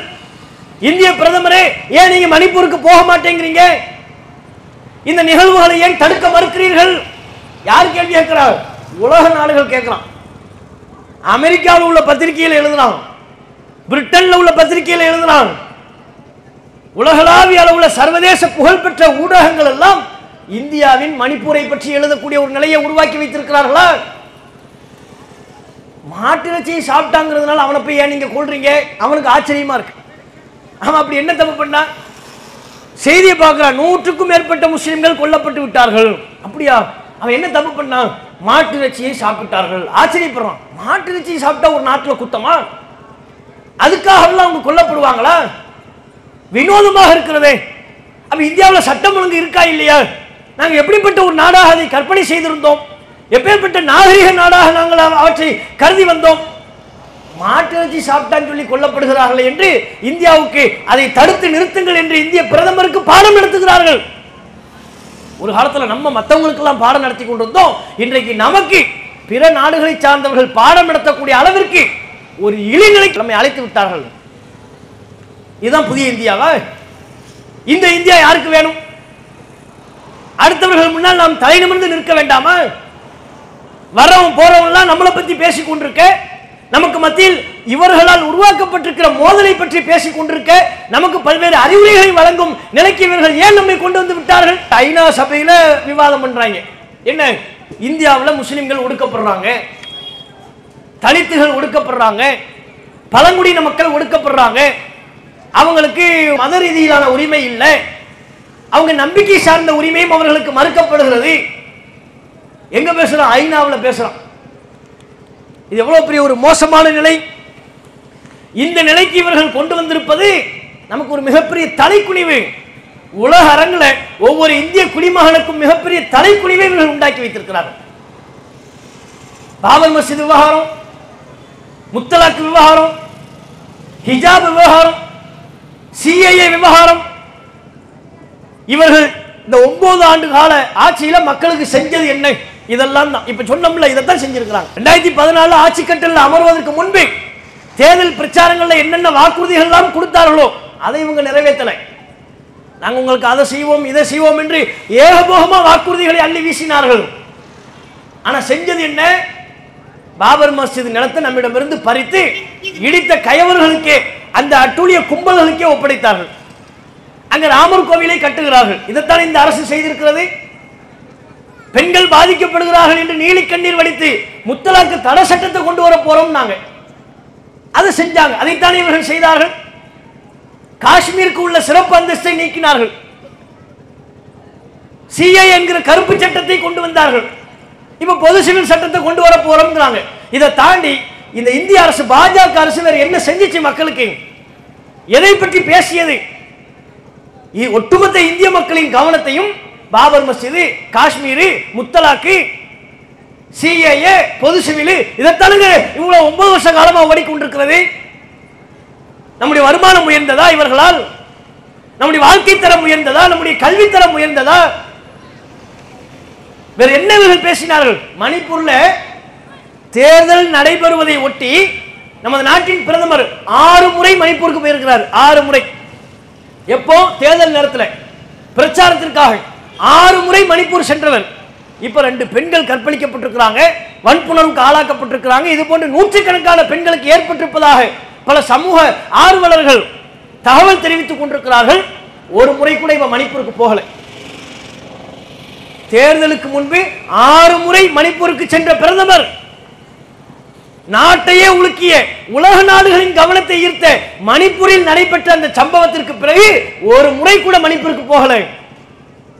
இந்திய பிரதமரே ஏன் நீங்க மணிப்பூருக்கு போக மாட்டேங்கிறீங்க? இந்த நிகழ்வுகளை ஏன் தடுக்க மறுக்கிறீர்கள்? யார் கேள்வி கேட்கிறார்? உலக நாடுகள் கேட்கிறான் அமெரிக்காவில் உள்ள பத்திரிகையில் எழுதுனான் பிரிட்டன்ல உள்ள பத்திரிகையில் எழுதுனான் உலகளாவிய அளவுல சர்வதேச புகழ்பெற்ற ஊடகங்கள் எல்லாம் இந்தியாவின் மணிப்பூரை பற்றி எழுதக்கூடிய ஒரு நிலையை உருவாக்கி வைத்திருக்கிறார்களா? மாட்டிறைச்சியை சாப்பிட்டாங்கிறதுனால அவனை போய் ஏன் நீங்க கொள்றீங்க அவனுக்கு ஆச்சரியமா இருக்கு. அவன் அப்படி என்ன தப்பு பண்ணா? செய்தியை பார்க்குறான் நூற்றுக்கும் மேற்பட்ட முஸ்லீம்கள் கொல்லப்பட்டு விட்டார்கள். அப்படியா? அவன் என்ன தப்பு பண்ணான் மாட்டு இறைச்சியை சாப்பிட்டார்கள். ஆச்சரியப்படுறான். மாட்டு இறைச்சியை சாப்பிட்டா ஒரு நாட்டில் குத்தமா? அதுக்காகலாம் அவங்க கொல்லப்படுவாங்களா? வினோதமாக இருக்கிறதே. அப்போ இந்தியாவில் சட்டம் ஒழுங்கு இருக்கா இல்லையா? நாங்கள் எப்படிப்பட்ட ஒரு நாடாக அதை கற்பனை செய்திருந்தோம்? எப்பேற்பட்ட நாகரிக நாடாக நாங்கள் அவற்றை கருதி வந்தோம்? மாட்டிறைச்சி சாப்பிட்டான்னு சொல்லி கொல்லப்படுகிறார்கள் என்று இந்தியாவுக்கு அதை தடுத்து நிறுத்துங்கள் என்று இந்திய பிரதமருக்கு பாடம் நடத்துகிறார்கள். ஒரு காலத்துல நம்ம மற்றவங்களுக்கெல்லாம் பாடம் நடத்தி கொண்டிருந்தோம். இன்றைக்கு நமக்கு பிற நாடுகளை சார்ந்தவர்கள் பாடம் நடத்தக்கூடிய அளவிற்கு ஒரு இளைநிலைக்கு நம்மை அழைத்து விட்டார்கள். இதுதான் புதிய இந்தியாவா? இந்த இந்தியா யாருக்கு வேணும்? அடுத்தவர்கள் முன்னால் நாம் தலை நிமிர்ந்து நிற்க வேண்டாமா? வர்றவன் போறவன்லாம் நம்மளை பத்தி பேசிக் கொண்டிருக்க நமக்கு மத்தியில் இவர்களால் உருவாக்கப்பட்டிருக்கிற மோதலை பற்றி பேசிக் கொண்டிருக்க நமக்கு பல்வேறு அறிவுரைகளை வழங்கும் நிலைக்கு இவர்கள் ஏன் நம்மை கொண்டு வந்து விட்டார்கள்? ஐநா சபையில விவாதம் பண்றாங்க. என்ன? இந்தியாவில் முஸ்லிம்கள் ஒடுக்கப்படுறாங்க. தலித்துகள் ஒடுக்கப்படுறாங்க. பழங்குடியின மக்கள் ஒடுக்கப்படுறாங்க. அவங்களுக்கு மத ரீதியிலான உரிமை இல்லை. அவங்க நம்பிக்கை சார்ந்த உரிமையும் அவர்களுக்கு மறுக்கப்படுகிறது. எங்க பேசுறோம் ஐநாவில் பேசுறோம் இது எவ்வளவு பெரிய ஒரு மோசமான நிலை? இந்த நிலைக்கு இவர்கள் கொண்டு வந்திருப்பது நமக்கு ஒரு மிகப்பெரிய தலைக்குனிவு. உலக அரங்கில் ஒவ்வொரு இந்திய குடிமகனுக்கும் மிகப்பெரிய தலைக்குனிவை இவர்கள் உண்டாக்கி வைத்திருக்கிறார்கள். பாபர் மசித் விவகாரம் முத்தலாக் விவகாரம் ஹிஜாப் விவகாரம் சிஐஏ விவகாரம். இவர்கள் இந்த ஒன்பது ஆண்டு கால ஆட்சியில மக்களுக்கு செஞ்சது என்ன? இதெல்லாம் தான். இப்ப சொன்னோம்ல இதைத்தான் செஞ்சிருக்கிறாங்க. ரெண்டாயிரத்தி பதினாலு ஆட்சி கட்டலில் அமர்வதற்கு முன்பே தேர்தல் பிரச்சாரங்களில் என்னென்ன வாக்குறுதிகள் எல்லாம் கொடுத்தார்களோ அதை இவங்க நிறைவேற்றலை. நாங்க உங்களுக்கு அதை செய்வோம் இதை செய்வோம் என்று ஏகபோகமா வாக்குறுதிகளை அள்ளி வீசினார்கள். ஆனா செஞ்சது என்ன? பாபர் மஸ்ஜித் நிலத்தை நம்மிடமிருந்து பறித்து இடித்த கயவர்களுக்கே அந்த அட்டூழிய கும்பல்களுக்கே ஒப்படைத்தார்கள். அங்க ராமர் கோவிலை கட்டுகிறார்கள். இதைத்தான் இந்த அரசு செய்திருக்கிறது. பெண்கள் பாதிக்கப்படுகிறார்கள் என்று நீலி கண்ணீர் வடித்து முத்தலாக்கு தடை சட்டத்தை கொண்டு வர போறோம் நாங்க. அதை செஞ்சாங்க. அதைத்தான் இவர்கள் செய்தார்கள். காஷ்மீருக்கு உள்ள சிறப்பு அந்தஸ்தை நீக்கினார்கள். சிஐ என்கிற கருப்பு சட்டத்தை கொண்டு வந்தார்கள். இப்ப பொது சிவில் சட்டத்தை கொண்டு வர போறோம்ங்கிறாங்க. இதை தாண்டி இந்த இந்திய அரசு பாஜக அரசு வேற என்ன செஞ்சிச்சு மக்களுக்கு? எதை பற்றி பேசியது? ஒட்டுமொத்த இந்திய மக்களின் கவனத்தையும் பாபர் மஸ்ஜிது காஷ்மீரு முத்தலாக்கு சிஏஏ பொது சிவில் இதைத்தானுங்க இவ்வளவு ஒன்பது வருஷ காலமாக ஓடிக்கொண்டிருக்கிறது நம்முடைய வருமானம் உயர்ந்ததா இவர்களால்? நம்முடைய வாழ்க்கை தரம் உயர்ந்ததா? நம்முடைய கல்வி தரம் உயர்ந்ததா? வேற என்ன இவர்கள் பேசினார்கள்? மணிப்பூர்ல தேர்தல் நடைபெறுவதை ஒட்டி நமது நாட்டின் பிரதமர் ஆறு முறை மணிப்பூருக்கு போயிருக்கிறார். ஆறு முறை. எப்போ? தேர்தல் நேரத்தில். பிரச்சாரத்திற்காக. ஆறு முறை மணிப்பூர் சென்றவர் இப்ப ரெண்டு பெண்கள் கற்பழிக்கப்பட்டிருக்கிறாங்க வன்புணர்வுக்கு ஆளாக்கப்பட்டிருக்கிறாங்க. இது போன்று நூற்றுக்கணக்கான பெண்களுக்கு ஏற்பட்டிருப்பதாக பல சமூக ஆர்வலர்கள் தகவல் தெரிவித்துக் கொண்டிருக்கிறார்கள். ஒரு முறை கூட இவன் மணிப்பூருக்கு போகலை. தேர்தலுக்கு முன்பு ஆறு முறை மணிப்பூருக்கு சென்ற பிரதமர் நாட்டையே உலுக்கிய உலக நாடுகளின் கவனத்தை ஈர்த்த மணிப்பூரில் நடைபெற்ற அந்த சம்பவத்திற்கு பிறகு ஒரு முறை கூட மணிப்பூருக்கு போகலை.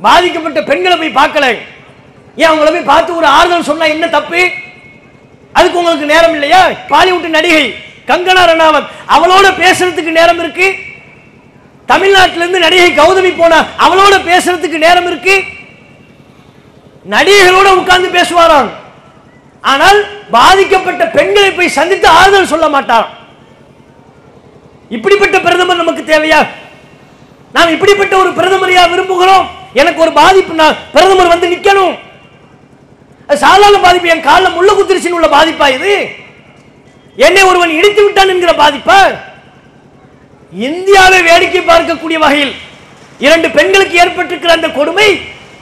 பாதிக்கப்பட்ட பெண்களை போய் பார்க்கல. ஏன் அவங்கள போய் பார்த்து ஒரு ஆறுதல் சொன்னா என்ன தப்பு? அதுக்கு உங்களுக்கு நேரம் இல்லையா? பாலிவுட் நடிகை கங்கனா ரணாவத் அவளோட பேசுறதுக்கு நேரம் இருக்கு. தமிழ்நாட்டில இருந்து நடிகை கௌதமி போனா அவளோட பேசுறதுக்கு நேரம் இருக்கு. நடிகைகளோட உட்கார்ந்து பேசுவாராம். ஆனால் பாதிக்கப்பட்ட பெண்களை போய் சந்தித்து ஆறுதல் சொல்ல மாட்டார். இப்படிப்பட்ட பிரதமர் நமக்கு நமக்கு தேவையா? நாம் இப்படிப்பட்ட ஒரு பிரதமரையா விரும்புகிறோம்? எனக்கு ஒரு பாதிப்பு பிரதமர் வந்து நிக்கணும். சாதாரண பாதிப்பு என் காலில் முள்ள குத்திருச்சின்னு உள்ள பாதிப்பா இது? என்னை ஒருவன் இடித்து விட்டான் என்கிற பாதிப்பா? இந்தியாவை வேடிக்கை பார்க்கக்கூடிய வகையில் இரண்டு பெண்களுக்கு ஏற்பட்டிருக்கிற அந்த கொடுமை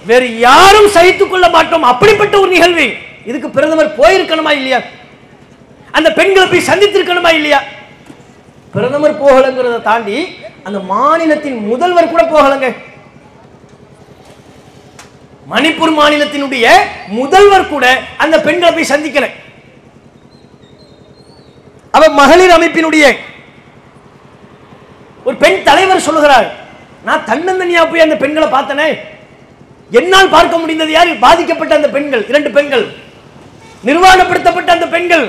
வேறு யாரும் சகித்துக் கொள்ள மாட்டோம். அப்படிப்பட்ட ஒரு நிகழ்வு. இதுக்கு பிரதமர் போயிருக்கணுமா இல்லையா? அந்த பெண்களை போய் சந்தித்திருக்கணுமா இல்லையா? பிரதமர் போகலங்கிறத தாண்டி அந்த மாநிலத்தின் முதல்வர் கூட போகலங்க. மணிப்பூர் மாநிலத்தினுடைய முதல்வர் கூட அந்த பெண்களை போய் சந்திக்கல. அவ மகளிர் அமைப்பினுடைய ஒரு பெண் தலைவர் சொல்லுகிறார் நான் தன்னந்தனியா போய் அந்த பெண்களை பார்த்தனே. என்னால் பார்க்க முடிந்தது யார்? பாதிக்கப்பட்ட அந்த பெண்கள் இரண்டு பெண்கள். நிர்வாணப்படுத்தப்பட்ட அந்த பெண்கள்.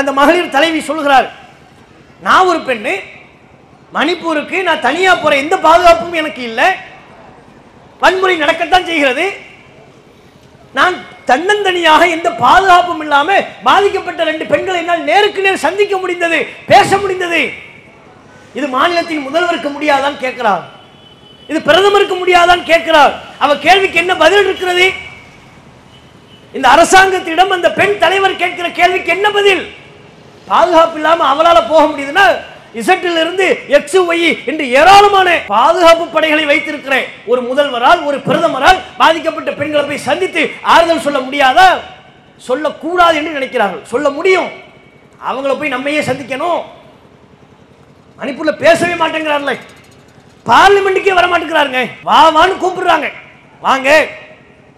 அந்த மகளிர் தலைவி சொல்கிறார் நான் ஒரு பெண்ணு மணிப்பூருக்கு நான் தனியா போற எந்த பாதுகாப்பும் எனக்கு இல்லை. வன்முறை நடக்கத்தான் செய்கிறது. நான் தன்னந்தனியாக எந்த பாதுகாப்பும் இல்லாமல் பாதிக்கப்பட்ட ரெண்டு பெண்களை என்னால் நேருக்கு நேர் சந்திக்க முடிந்தது பேச முடிந்தது. இது மாநிலத்தின் முதல்வருக்கு முடியாதான் கேட்கிறார். இது பிரதமருக்கு முடியாதான் கேட்கிறார். அவ கேள்விக்கு என்ன பதில் இருக்கிறது? இந்த அரசாங்கத்திடம் அந்த பெண் தலைவர் கேட்கிற கேள்விக்கு என்ன பதில்? பாதுகாப்பு இல்லாமல் அவளால போக முடியுதுன்னா இசட்டில் இருந்து எக்ஸ் ஒய் என்று ஏராளமான பாதுகாப்பு படைகளை வைத்திருக்கிற ஒரு முதல்வரால் ஒரு பிரதமரால் பாதிக்கப்பட்ட பெண்களை போய் சந்தித்து ஆறுதல் சொல்ல முடியாதா? சொல்லக்கூடாது என்று நினைக்கிறார்கள். சொல்ல முடியும். அவங்கள போய் நம்மையே சந்திக்கணும். மணிப்பூர்ல பேசவே மாட்டேங்கிறார்ல பார்லிமெண்ட்டுக்கே வர மாட்டேங்கிறாருங்க வா வான்னு கூப்பிடுறாங்க. வாங்க.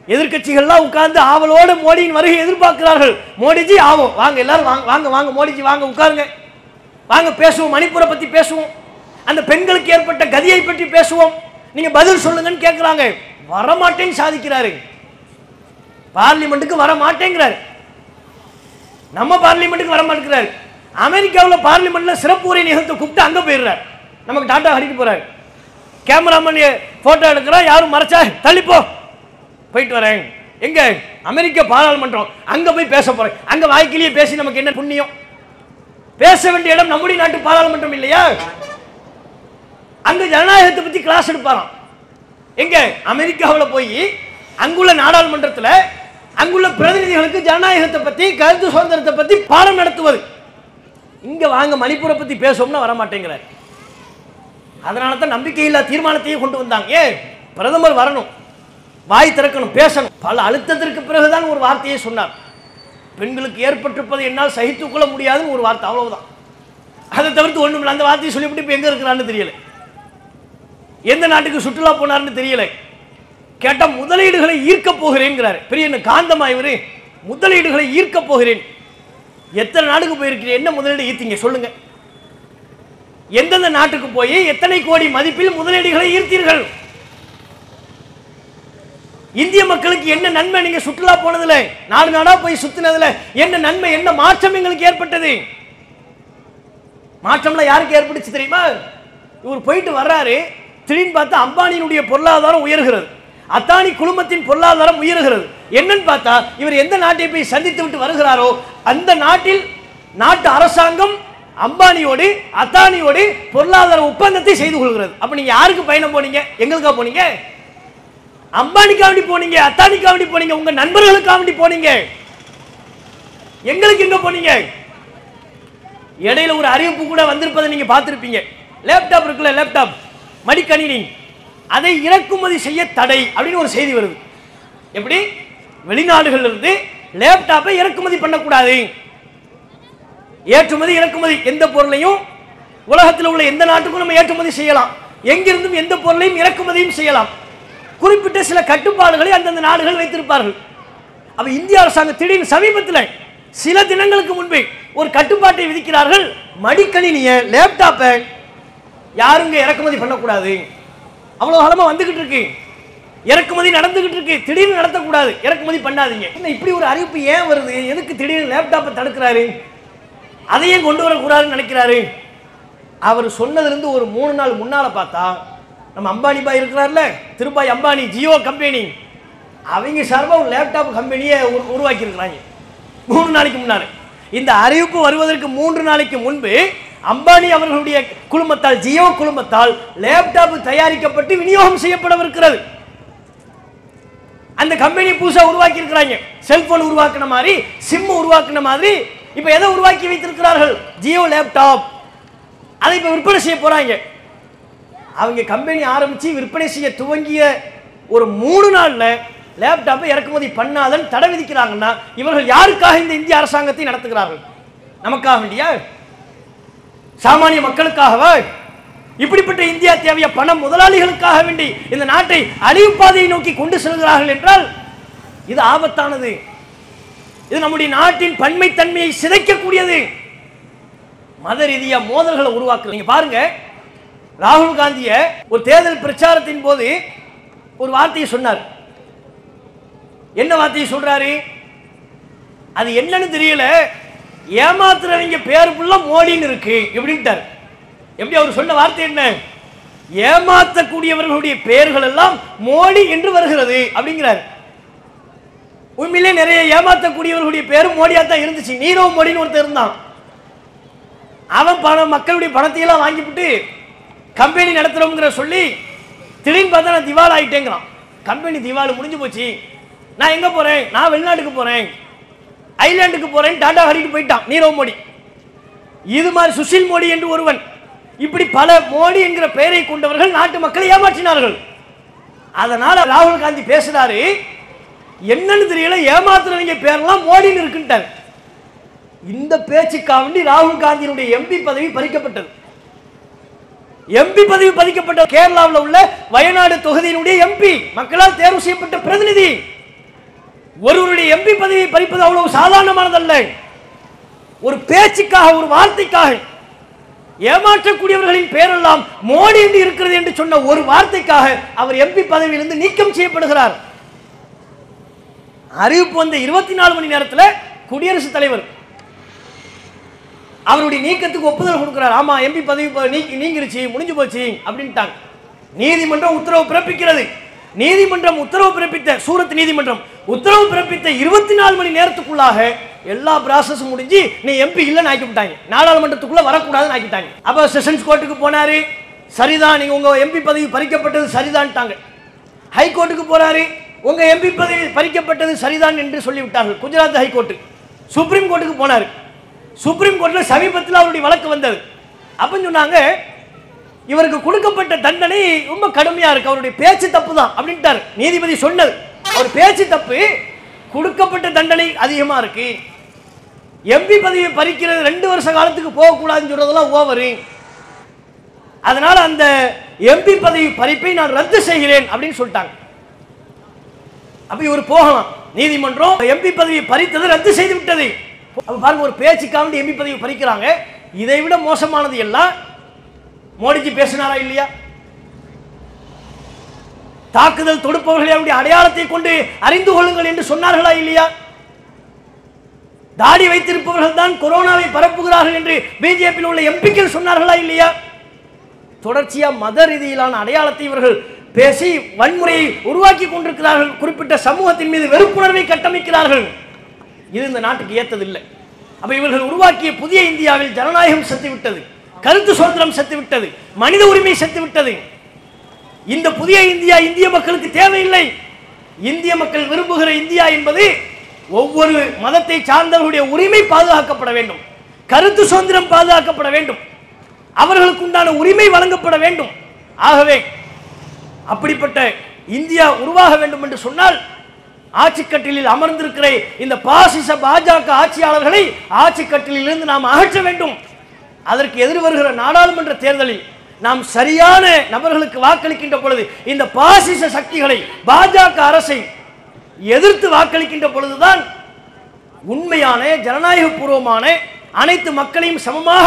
எதிர்க்கட்சிகள்லாம் உட்கார்ந்து ஆவலோடு மோடியின் வருகை எதிர்பார்க்கிறார்கள். மோடிஜி ஆவோம். வாங்க எல்லாரும் வாங்க வாங்க வாங்க மோடிஜி வாங்க உட்காருங்க. வாங்க பேசுவோம். மணிப்பூரை பற்றி பேசுவோம். அந்த பெண்களுக்கு ஏற்பட்ட கதியை பற்றி பேசுவோம். நீங்கள் பதில் சொல்லுங்கன்னு கேட்குறாங்க வரமாட்டேன்னு சாதிக்கிறாரு. பார்லிமெண்ட்டுக்கு வர மாட்டேங்கிறாரு நம்ம பார்லிமெண்ட்டுக்கு வர மாட்டேங்கிறாரு அமெரிக்காவில் பார்லிமெண்ட்ல சிறப்பு உரை நிகழ்த்த கூப்பிட்டு அங்கே போயிடுறாரு. நமக்கு டாட்டா அடிக்க போறாரு. கேமராமேன் போட்டோ எடுக்கிறோம். யாரும் மறைச்சா தள்ளிப்போ போயிட்டு வரேன். எங்க? அமெரிக்க பாராளுமன்றம். அங்க போய் பேச போறேன். அங்க வாய்க்கிலேயே பேசி நமக்கு என்ன புண்ணியம்? பேச வேண்டிய இடம் நம்முடைய நாட்டு பாராளுமன்றம் இல்லையா? அங்க ஜனநாயகத்தை பத்தி கிளாஸ் எடுப்பாராம். எங்க? அமெரிக்காவில் போய் அங்குள்ள நாடாளுமன்றத்தில் அங்குள்ள பிரதிநிதிகளுக்கு ஜனநாயகத்தை பத்தி கருத்து சுதந்திரத்தை பத்தி பாடம் நடத்துவது. இங்க வாங்க மணிப்பூரை பத்தி பேசோம்னா வர மாட்டேங்கிறார். அதனால தான் நம்பிக்கையில்லா தீர்மானத்தையும் கொண்டு வந்தாங்க. ஏ பிரதமர் வரணும். வாய் திறக்கணும் பேசணும். பல அழுத்தத்திற்கு பிறகுதான் ஒரு வார்த்தையை சொன்னார். பெண்களுக்கு ஏற்பட்டிருப்பதை என்னால் சகித்துக்கொள்ள முடியாதுன்னு ஒரு வார்த்தை அவ்வளவுதான். அதை தவிர்த்து ஒண்ணும் இல்லை. அந்த வார்த்தையை சொல்லிவிட்டு இப்போ எங்க இருக்கிறான்னு தெரியல. எந்த நாட்டுக்கு சுற்றுலா போனார்னு தெரியல. கேட்டா முதலீடுகளை ஈர்க்கப் போகிறேங்கிறார் பெரிய என்ன காந்தமா இவர். முதலீடுகளை ஈர்க்க போகிறேன். எத்தனை நாடுக்கு போயிருக்கிறேன் என்ன முதலீடு ஈர்த்தீங்க? சொல்லுங்க. எந்தெந்த நாட்டுக்கு போய் எத்தனை கோடி மதிப்பில் முதலீடுகளை ஈர்த்தீர்கள்? இந்திய மக்களுக்கு என்ன நன்மை நீங்க சுற்றுலா போனதுல? நாலு நாடா போய் சுத்தினதுல என்ன நன்மை என்ன மாற்றம் எங்களுக்கு ஏற்பட்டது? மாற்றம்லாம் யாருக்கு ஏற்பட்டுச்சு தெரியுமா? இவர் போயிட்டு வர்றாரு திடீர்னு பார்த்தா அம்பானியினுடைய பொருளாதாரம் உயர்கிறது. அத்தானி குழுமத்தின் பொருளாதாரம் உயர்கிறது. என்னன்னு பார்த்தா இவர் எந்த நாட்டை போய் சந்தித்து விட்டு வருகிறாரோ அந்த நாட்டில் நாட்டு அரசாங்கம் அம்பானியோடு அத்தானியோடு பொருளாதார ஒப்பந்தத்தை செய்து கொள்கிறது. அப்ப நீங்க யாருக்கு பயணம் போனீங்க? எங்களுக்கா போனீங்க? அம்பானிக்காவண்டி போனீங்க அத்தானிக்காவண்டி போனீங்க உங்க நண்பர்களுக்காவண்டி போனீங்க. எங்களுக்கு எங்க போனீங்க? இடையில ஒரு அறிவிப்பு கூட வந்திருப்பதை நீங்க பார்த்துருப்பீங்க. லேப்டாப் இருக்குல்ல லேப்டாப் மடிக்கணினி. அதை இறக்குமதி செய்ய தடை அப்படின்னு ஒரு செய்தி வருது. எப்படி? வெளிநாடுகள்ல இருந்து லேப்டாப்பை இறக்குமதி பண்ணக்கூடாது. ஏற்றுமதி இறக்குமதி எந்த பொருளையும் உலகத்தில் உள்ள எந்த நாட்டுக்கும் நம்ம ஏற்றுமதி செய்யலாம். எங்கிருந்தும் எந்த பொருளையும் இறக்குமதியும் செய்யலாம். குறிப்பிட்ட சில கட்டுப்பாடுகளை அந்தந்த நாடுகள் வைத்திருப்பார்கள். அப்போ இந்திய அரசாங்கம் திடீர்னு சமீபத்தில் சில தினங்களுக்கு முன்பே ஒரு கட்டுப்பாட்டை விதிக்கிறார்கள். மடிக்கணினிய லேப்டாப்பை யாருங்க இறக்குமதி பண்ணக்கூடாது. அவ்வளோ காலமாக வந்துகிட்டு இருக்கு. இறக்குமதி நடந்துகிட்டு இருக்கு. திடீர்னு நடத்தக்கூடாது. இறக்குமதி பண்ணாதீங்க. என்ன இப்படி ஒரு அறிவிப்பு ஏன் வருது? எதுக்கு திடீர்னு லேப்டாப்பை தடுக்கிறாரு? அதையும் கொண்டு வரக்கூடாதுன்னு நினைக்கிறாரு. அவர் சொன்னதுலேருந்து ஒரு மூணு நாள் முன்னால் பார்த்தா நம்ம அம்பானி பாய் இருக்கிறார்ல திருப்பாய் அம்பானி ஜியோ கம்பெனி. அவங்க சார்பாக ஒரு லேப்டாப் கம்பெனியை உரு- உருவாக்கி இருக்கிறாங்க மூணு நாளைக்கு முன்னால. இந்த அறிவிப்பு வருவதற்கு மூன்று நாளைக்கு முன்பு அம்பானி அவர்களுடைய குழுமத்தால் ஜியோ குழுமத்தால் லேப்டாப் தயாரிக்கப்பட்டு விநியோகம் செய்யப்படவிருக்கிறது. அந்த கம்பெனி புதுசாக உருவாக்கி இருக்கிறாங்க செல்போன் உருவாக்குன மாதிரி சிம் உருவாக்கின மாதிரி இப்போ எதை உருவாக்கி வைத்திருக்கிறார்கள்? ஜியோ லேப்டாப் அதை இப்போ விற்பனை செய்ய போகிறாங்க அவங்க கம்பெனி ஆரம்பித்து விற்பனை செய்ய துவங்கிய ஒரு மூணு நாளில் லேப்டாப்பை இறக்குமதி பண்ணாதன்னு தடை விதிக்கிறாங்கன்னா இவர்கள் யாருக்காக இந்த இந்திய அரசாங்கத்தை நடத்துகிறார்கள்? நமக்காக வேண்டியா? சாமானிய மக்களுக்காகவா? இப்படிப்பட்ட இந்தியா தேவைய பணம் முதலாளிகளுக்காக வேண்டி இந்த நாட்டை அழிவு பாதையை நோக்கி கொண்டு செல்கிறார்கள் என்றால் இது ஆபத்தானது. இது நம்முடைய நாட்டின் பன்மைத்தன்மையை சிதைக்கக்கூடியது. மத ரீதியா மோதல்களை உருவாக்குறீங்க பாருங்க ராகுல் காந்திய ஒரு தேர்தல் பிரச்சாரத்தின் போது ஒரு வார்த்தையை சொன்னார். என்ன வார்த்தையை சொல்றாரு? அது என்னன்னு தெரியல. ஏமாத்துறவங்க பேர் ஃபுல்லாக மோடின்னு இருக்கு. எப்படின்ட்டார். எப்படி அவர் சொன்ன வார்த்தை என்ன? ஏமாத்தக்கூடியவர்களுடைய பெயர்கள் எல்லாம் மோடி என்று வருகிறது அப்படிங்கிறார். உண்மையிலே நிறைய ஏமாத்தக்கூடியவர்களுடைய பேரும் மோடியா தான் இருந்துச்சு. நீரவ் மோடின்னு ஒருத்தர் இருந்தான். அவன் பணம் மக்களுடைய பணத்தை எல்லாம் வாங்கிவிட்டு கம்பெனி நடத்துறோங்கிற சொல்லி திடீர்னு பார்த்தா நான் திவால் ஆகிட்டேங்கிறான் கம்பெனி திவால் முடிஞ்சு போச்சு. நான் எங்கே போகிறேன் நான் வெளிநாட்டுக்கு போகிறேன் ஐலாண்டுக்கு போகிறேன் டாடா ஹரிக்கு போயிட்டான். நீரவ் மோடி. இது மாதிரி சுஷில் மோடி என்று ஒருவன். இப்படி பல மோடி என்கிற பெயரை கொண்டவர்கள் நாட்டு மக்களை ஏமாற்றினார்கள். அதனால் ராகுல் காந்தி பேசுகிறாரு என்னன்னு தெரியல ஏமாத்துறவங்க பேரெல்லாம் மோடின்னு இருக்குன்ட்டார் இந்த பேச்சுக்காக வேண்டி ராகுல் காந்தியினுடைய எம்பி பதவி பறிக்கப்பட்டது. எம்பி பதவி பதிக்கப்பட்ட கேரளாவில் உள்ள வயநாடு தொகுதியினுடைய எம்பி மக்களால் தேர்வு செய்யப்பட்ட பிரதிநிதி. ஒருவருடைய எம்பி பதவியை பறிப்பது அவ்வளவு சாதாரணமானதல்ல. ஒரு பேச்சுக்காக ஒரு வார்த்தைக்காக ஏமாற்றக்கூடியவர்களின் பேரெல்லாம் மோடி என்று இருக்கிறது என்று சொன்ன ஒரு வார்த்தைக்காக அவர் எம்பி பதவியிலிருந்து நீக்கம் செய்யப்படுகிறார். அறிவிப்பு வந்த இருபத்தி நாலு மணி நேரத்தில் குடியரசுத் தலைவர் அவருடைய நீக்கத்துக்கு ஒப்புதல் கொடுக்கிறார். ஆமா எம்பி பதவி நீக்கி நீங்கிருச்சு முடிஞ்சு போச்சு அப்படின்ட்டாங்க. நீதிமன்றம் உத்தரவு பிறப்பிக்கிறது. நீதிமன்றம் உத்தரவு பிறப்பித்த சூரத் நீதிமன்றம் உத்தரவு பிறப்பித்த இருபத்தி நாலு மணி நேரத்துக்குள்ளாக எல்லா ப்ராசஸும் முடிஞ்சு நீ எம்பி இல்லைன்னு ஆக்கிவிட்டாங்க. நாடாளுமன்றத்துக்குள்ள வரக்கூடாதுன்னு ஆக்கிட்டாங்க அப்ப செஷன்ஸ் கோர்ட்டுக்கு போனாரு. சரிதான் நீங்க உங்க எம்பி பதவி பறிக்கப்பட்டது சரிதான்ட்டாங்க. ஹைகோர்ட்டுக்கு போறாரு உங்க எம்பி பதவி பறிக்கப்பட்டது சரிதான் என்று சொல்லிவிட்டார்கள். குஜராத் ஹைகோர்ட்டு சுப்ரீம் கோர்ட்டுக்கு போனாரு. சுப்ரீம் கோர்ட்ல சமீபத்தில் அவருடைய வழக்கு வந்தது. அப்படின்னு சொன்னாங்க இவருக்கு கொடுக்கப்பட்ட தண்டனை ரொம்ப கடுமையா இருக்கு. அவருடைய பேச்சு தப்பு தான் அப்படின்ட்டார். நீதிபதி சொன்னது. அவர் பேச்சு தப்பு. கொடுக்கப்பட்ட தண்டனை அதிகமா இருக்கு. எம்பி பதவியை பறிக்கிறது ரெண்டு வருஷ காலத்துக்கு போகக்கூடாதுன்னு சொல்றதெல்லாம் ஓவரு. அதனால அந்த எம்பி பதவி பறிப்பை நான் ரத்து செய்கிறேன் அப்படின்னு சொல்லிட்டாங்க. அப்படி இவர் போகலாம். நீதிமன்றம் எம்பி பதவியை பறித்தது ரத்து செய்து விட்டது. பாருங்க ஒரு பேச்சுக்காக எம்பி பதவி பறிக்கிறாங்க. இதை விட மோசமானது எல்லாம் மோடிஜி பேசினாரா இல்லையா? தாக்குதல் தொடுப்பவர்களை அவருடைய அடையாளத்தை கொண்டு அறிந்து கொள்ளுங்கள் என்று சொன்னார்களா இல்லையா? தாடி வைத்திருப்பவர்கள் தான் கொரோனாவை பரப்புகிறார்கள் என்று பிஜேபியில் உள்ள எம்பிக்கள் சொன்னார்களா இல்லையா? தொடர்ச்சியா மத ரீதியிலான அடையாளத்தை இவர்கள் பேசி வன்முறையை உருவாக்கி கொண்டிருக்கிறார்கள். குறிப்பிட்ட சமூகத்தின் மீது வெறுப்புணர்வை கட்டமைக்கிறார்கள். இது இந்த நாட்டுக்கு ஏற்றதில்லை அப்ப இவர்கள் உருவாக்கிய புதிய இந்தியாவில் ஜனநாயகம் செத்து விட்டது கருத்து சுதந்திரம் செத்து விட்டது மனித உரிமை செத்து விட்டது இந்த புதிய இந்தியா இந்திய மக்களுக்கு தேவையில்லை. இந்திய மக்கள் விரும்புகிற இந்தியா என்பது ஒவ்வொரு மதத்தை சார்ந்தவர்களுடைய உரிமை பாதுகாக்கப்பட வேண்டும். கருத்து சுதந்திரம் பாதுகாக்கப்பட வேண்டும். அவர்களுக்கு உண்டான உரிமை வழங்கப்பட வேண்டும். ஆகவே அப்படிப்பட்ட இந்தியா உருவாக வேண்டும் என்று சொன்னால் ஆட்சிக்கட்டிலில் அமர்ந்திருக்கிற இந்த பாசிச பாஜக ஆட்சியாளர்களை ஆட்சிக்கட்டிலிருந்து நாம் அகற்ற வேண்டும். அதற்கு எதிர் வருகிற நாடாளுமன்ற தேர்தலில் நாம் சரியான நபர்களுக்கு வாக்களிக்கின்ற பொழுது இந்த பாசிச சக்திகளை பாஜக அரசை எதிர்த்து வாக்களிக்கின்ற பொழுதுதான் உண்மையான ஜனநாயகபூர்வமான அனைத்து மக்களையும் சமமாக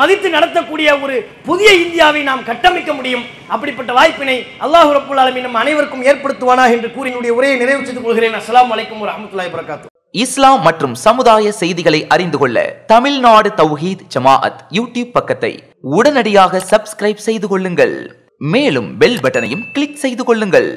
மதித்து நடத்தக்கூடிய ஒரு புதிய இந்தியாவை நாம் கட்டமைக்க முடியும். அப்படிப்பட்ட வாய்ப்பினை அல்லாஹ் ரப்புல் ஆலமீன் நம் அனைவருக்கும் ஏற்படுத்துவானா என்று கூறி என்னுடைய உரையை நிறைவு செய்து கொள்கிறேன். அஸ்லாம் அலைக்கும் வரஹ்மத்துல்லாஹி வரகாத்து இஸ்லாம் மற்றும் சமுதாய செய்திகளை அறிந்து கொள்ள தமிழ்நாடு தௌஹீத் ஜமாஅத் யூடியூப் பக்கத்தை உடனடியாக சப்ஸ்கிரைப் செய்து கொள்ளுங்கள். மேலும் பெல் பட்டனையும் கிளிக் செய்து கொள்ளுங்கள்.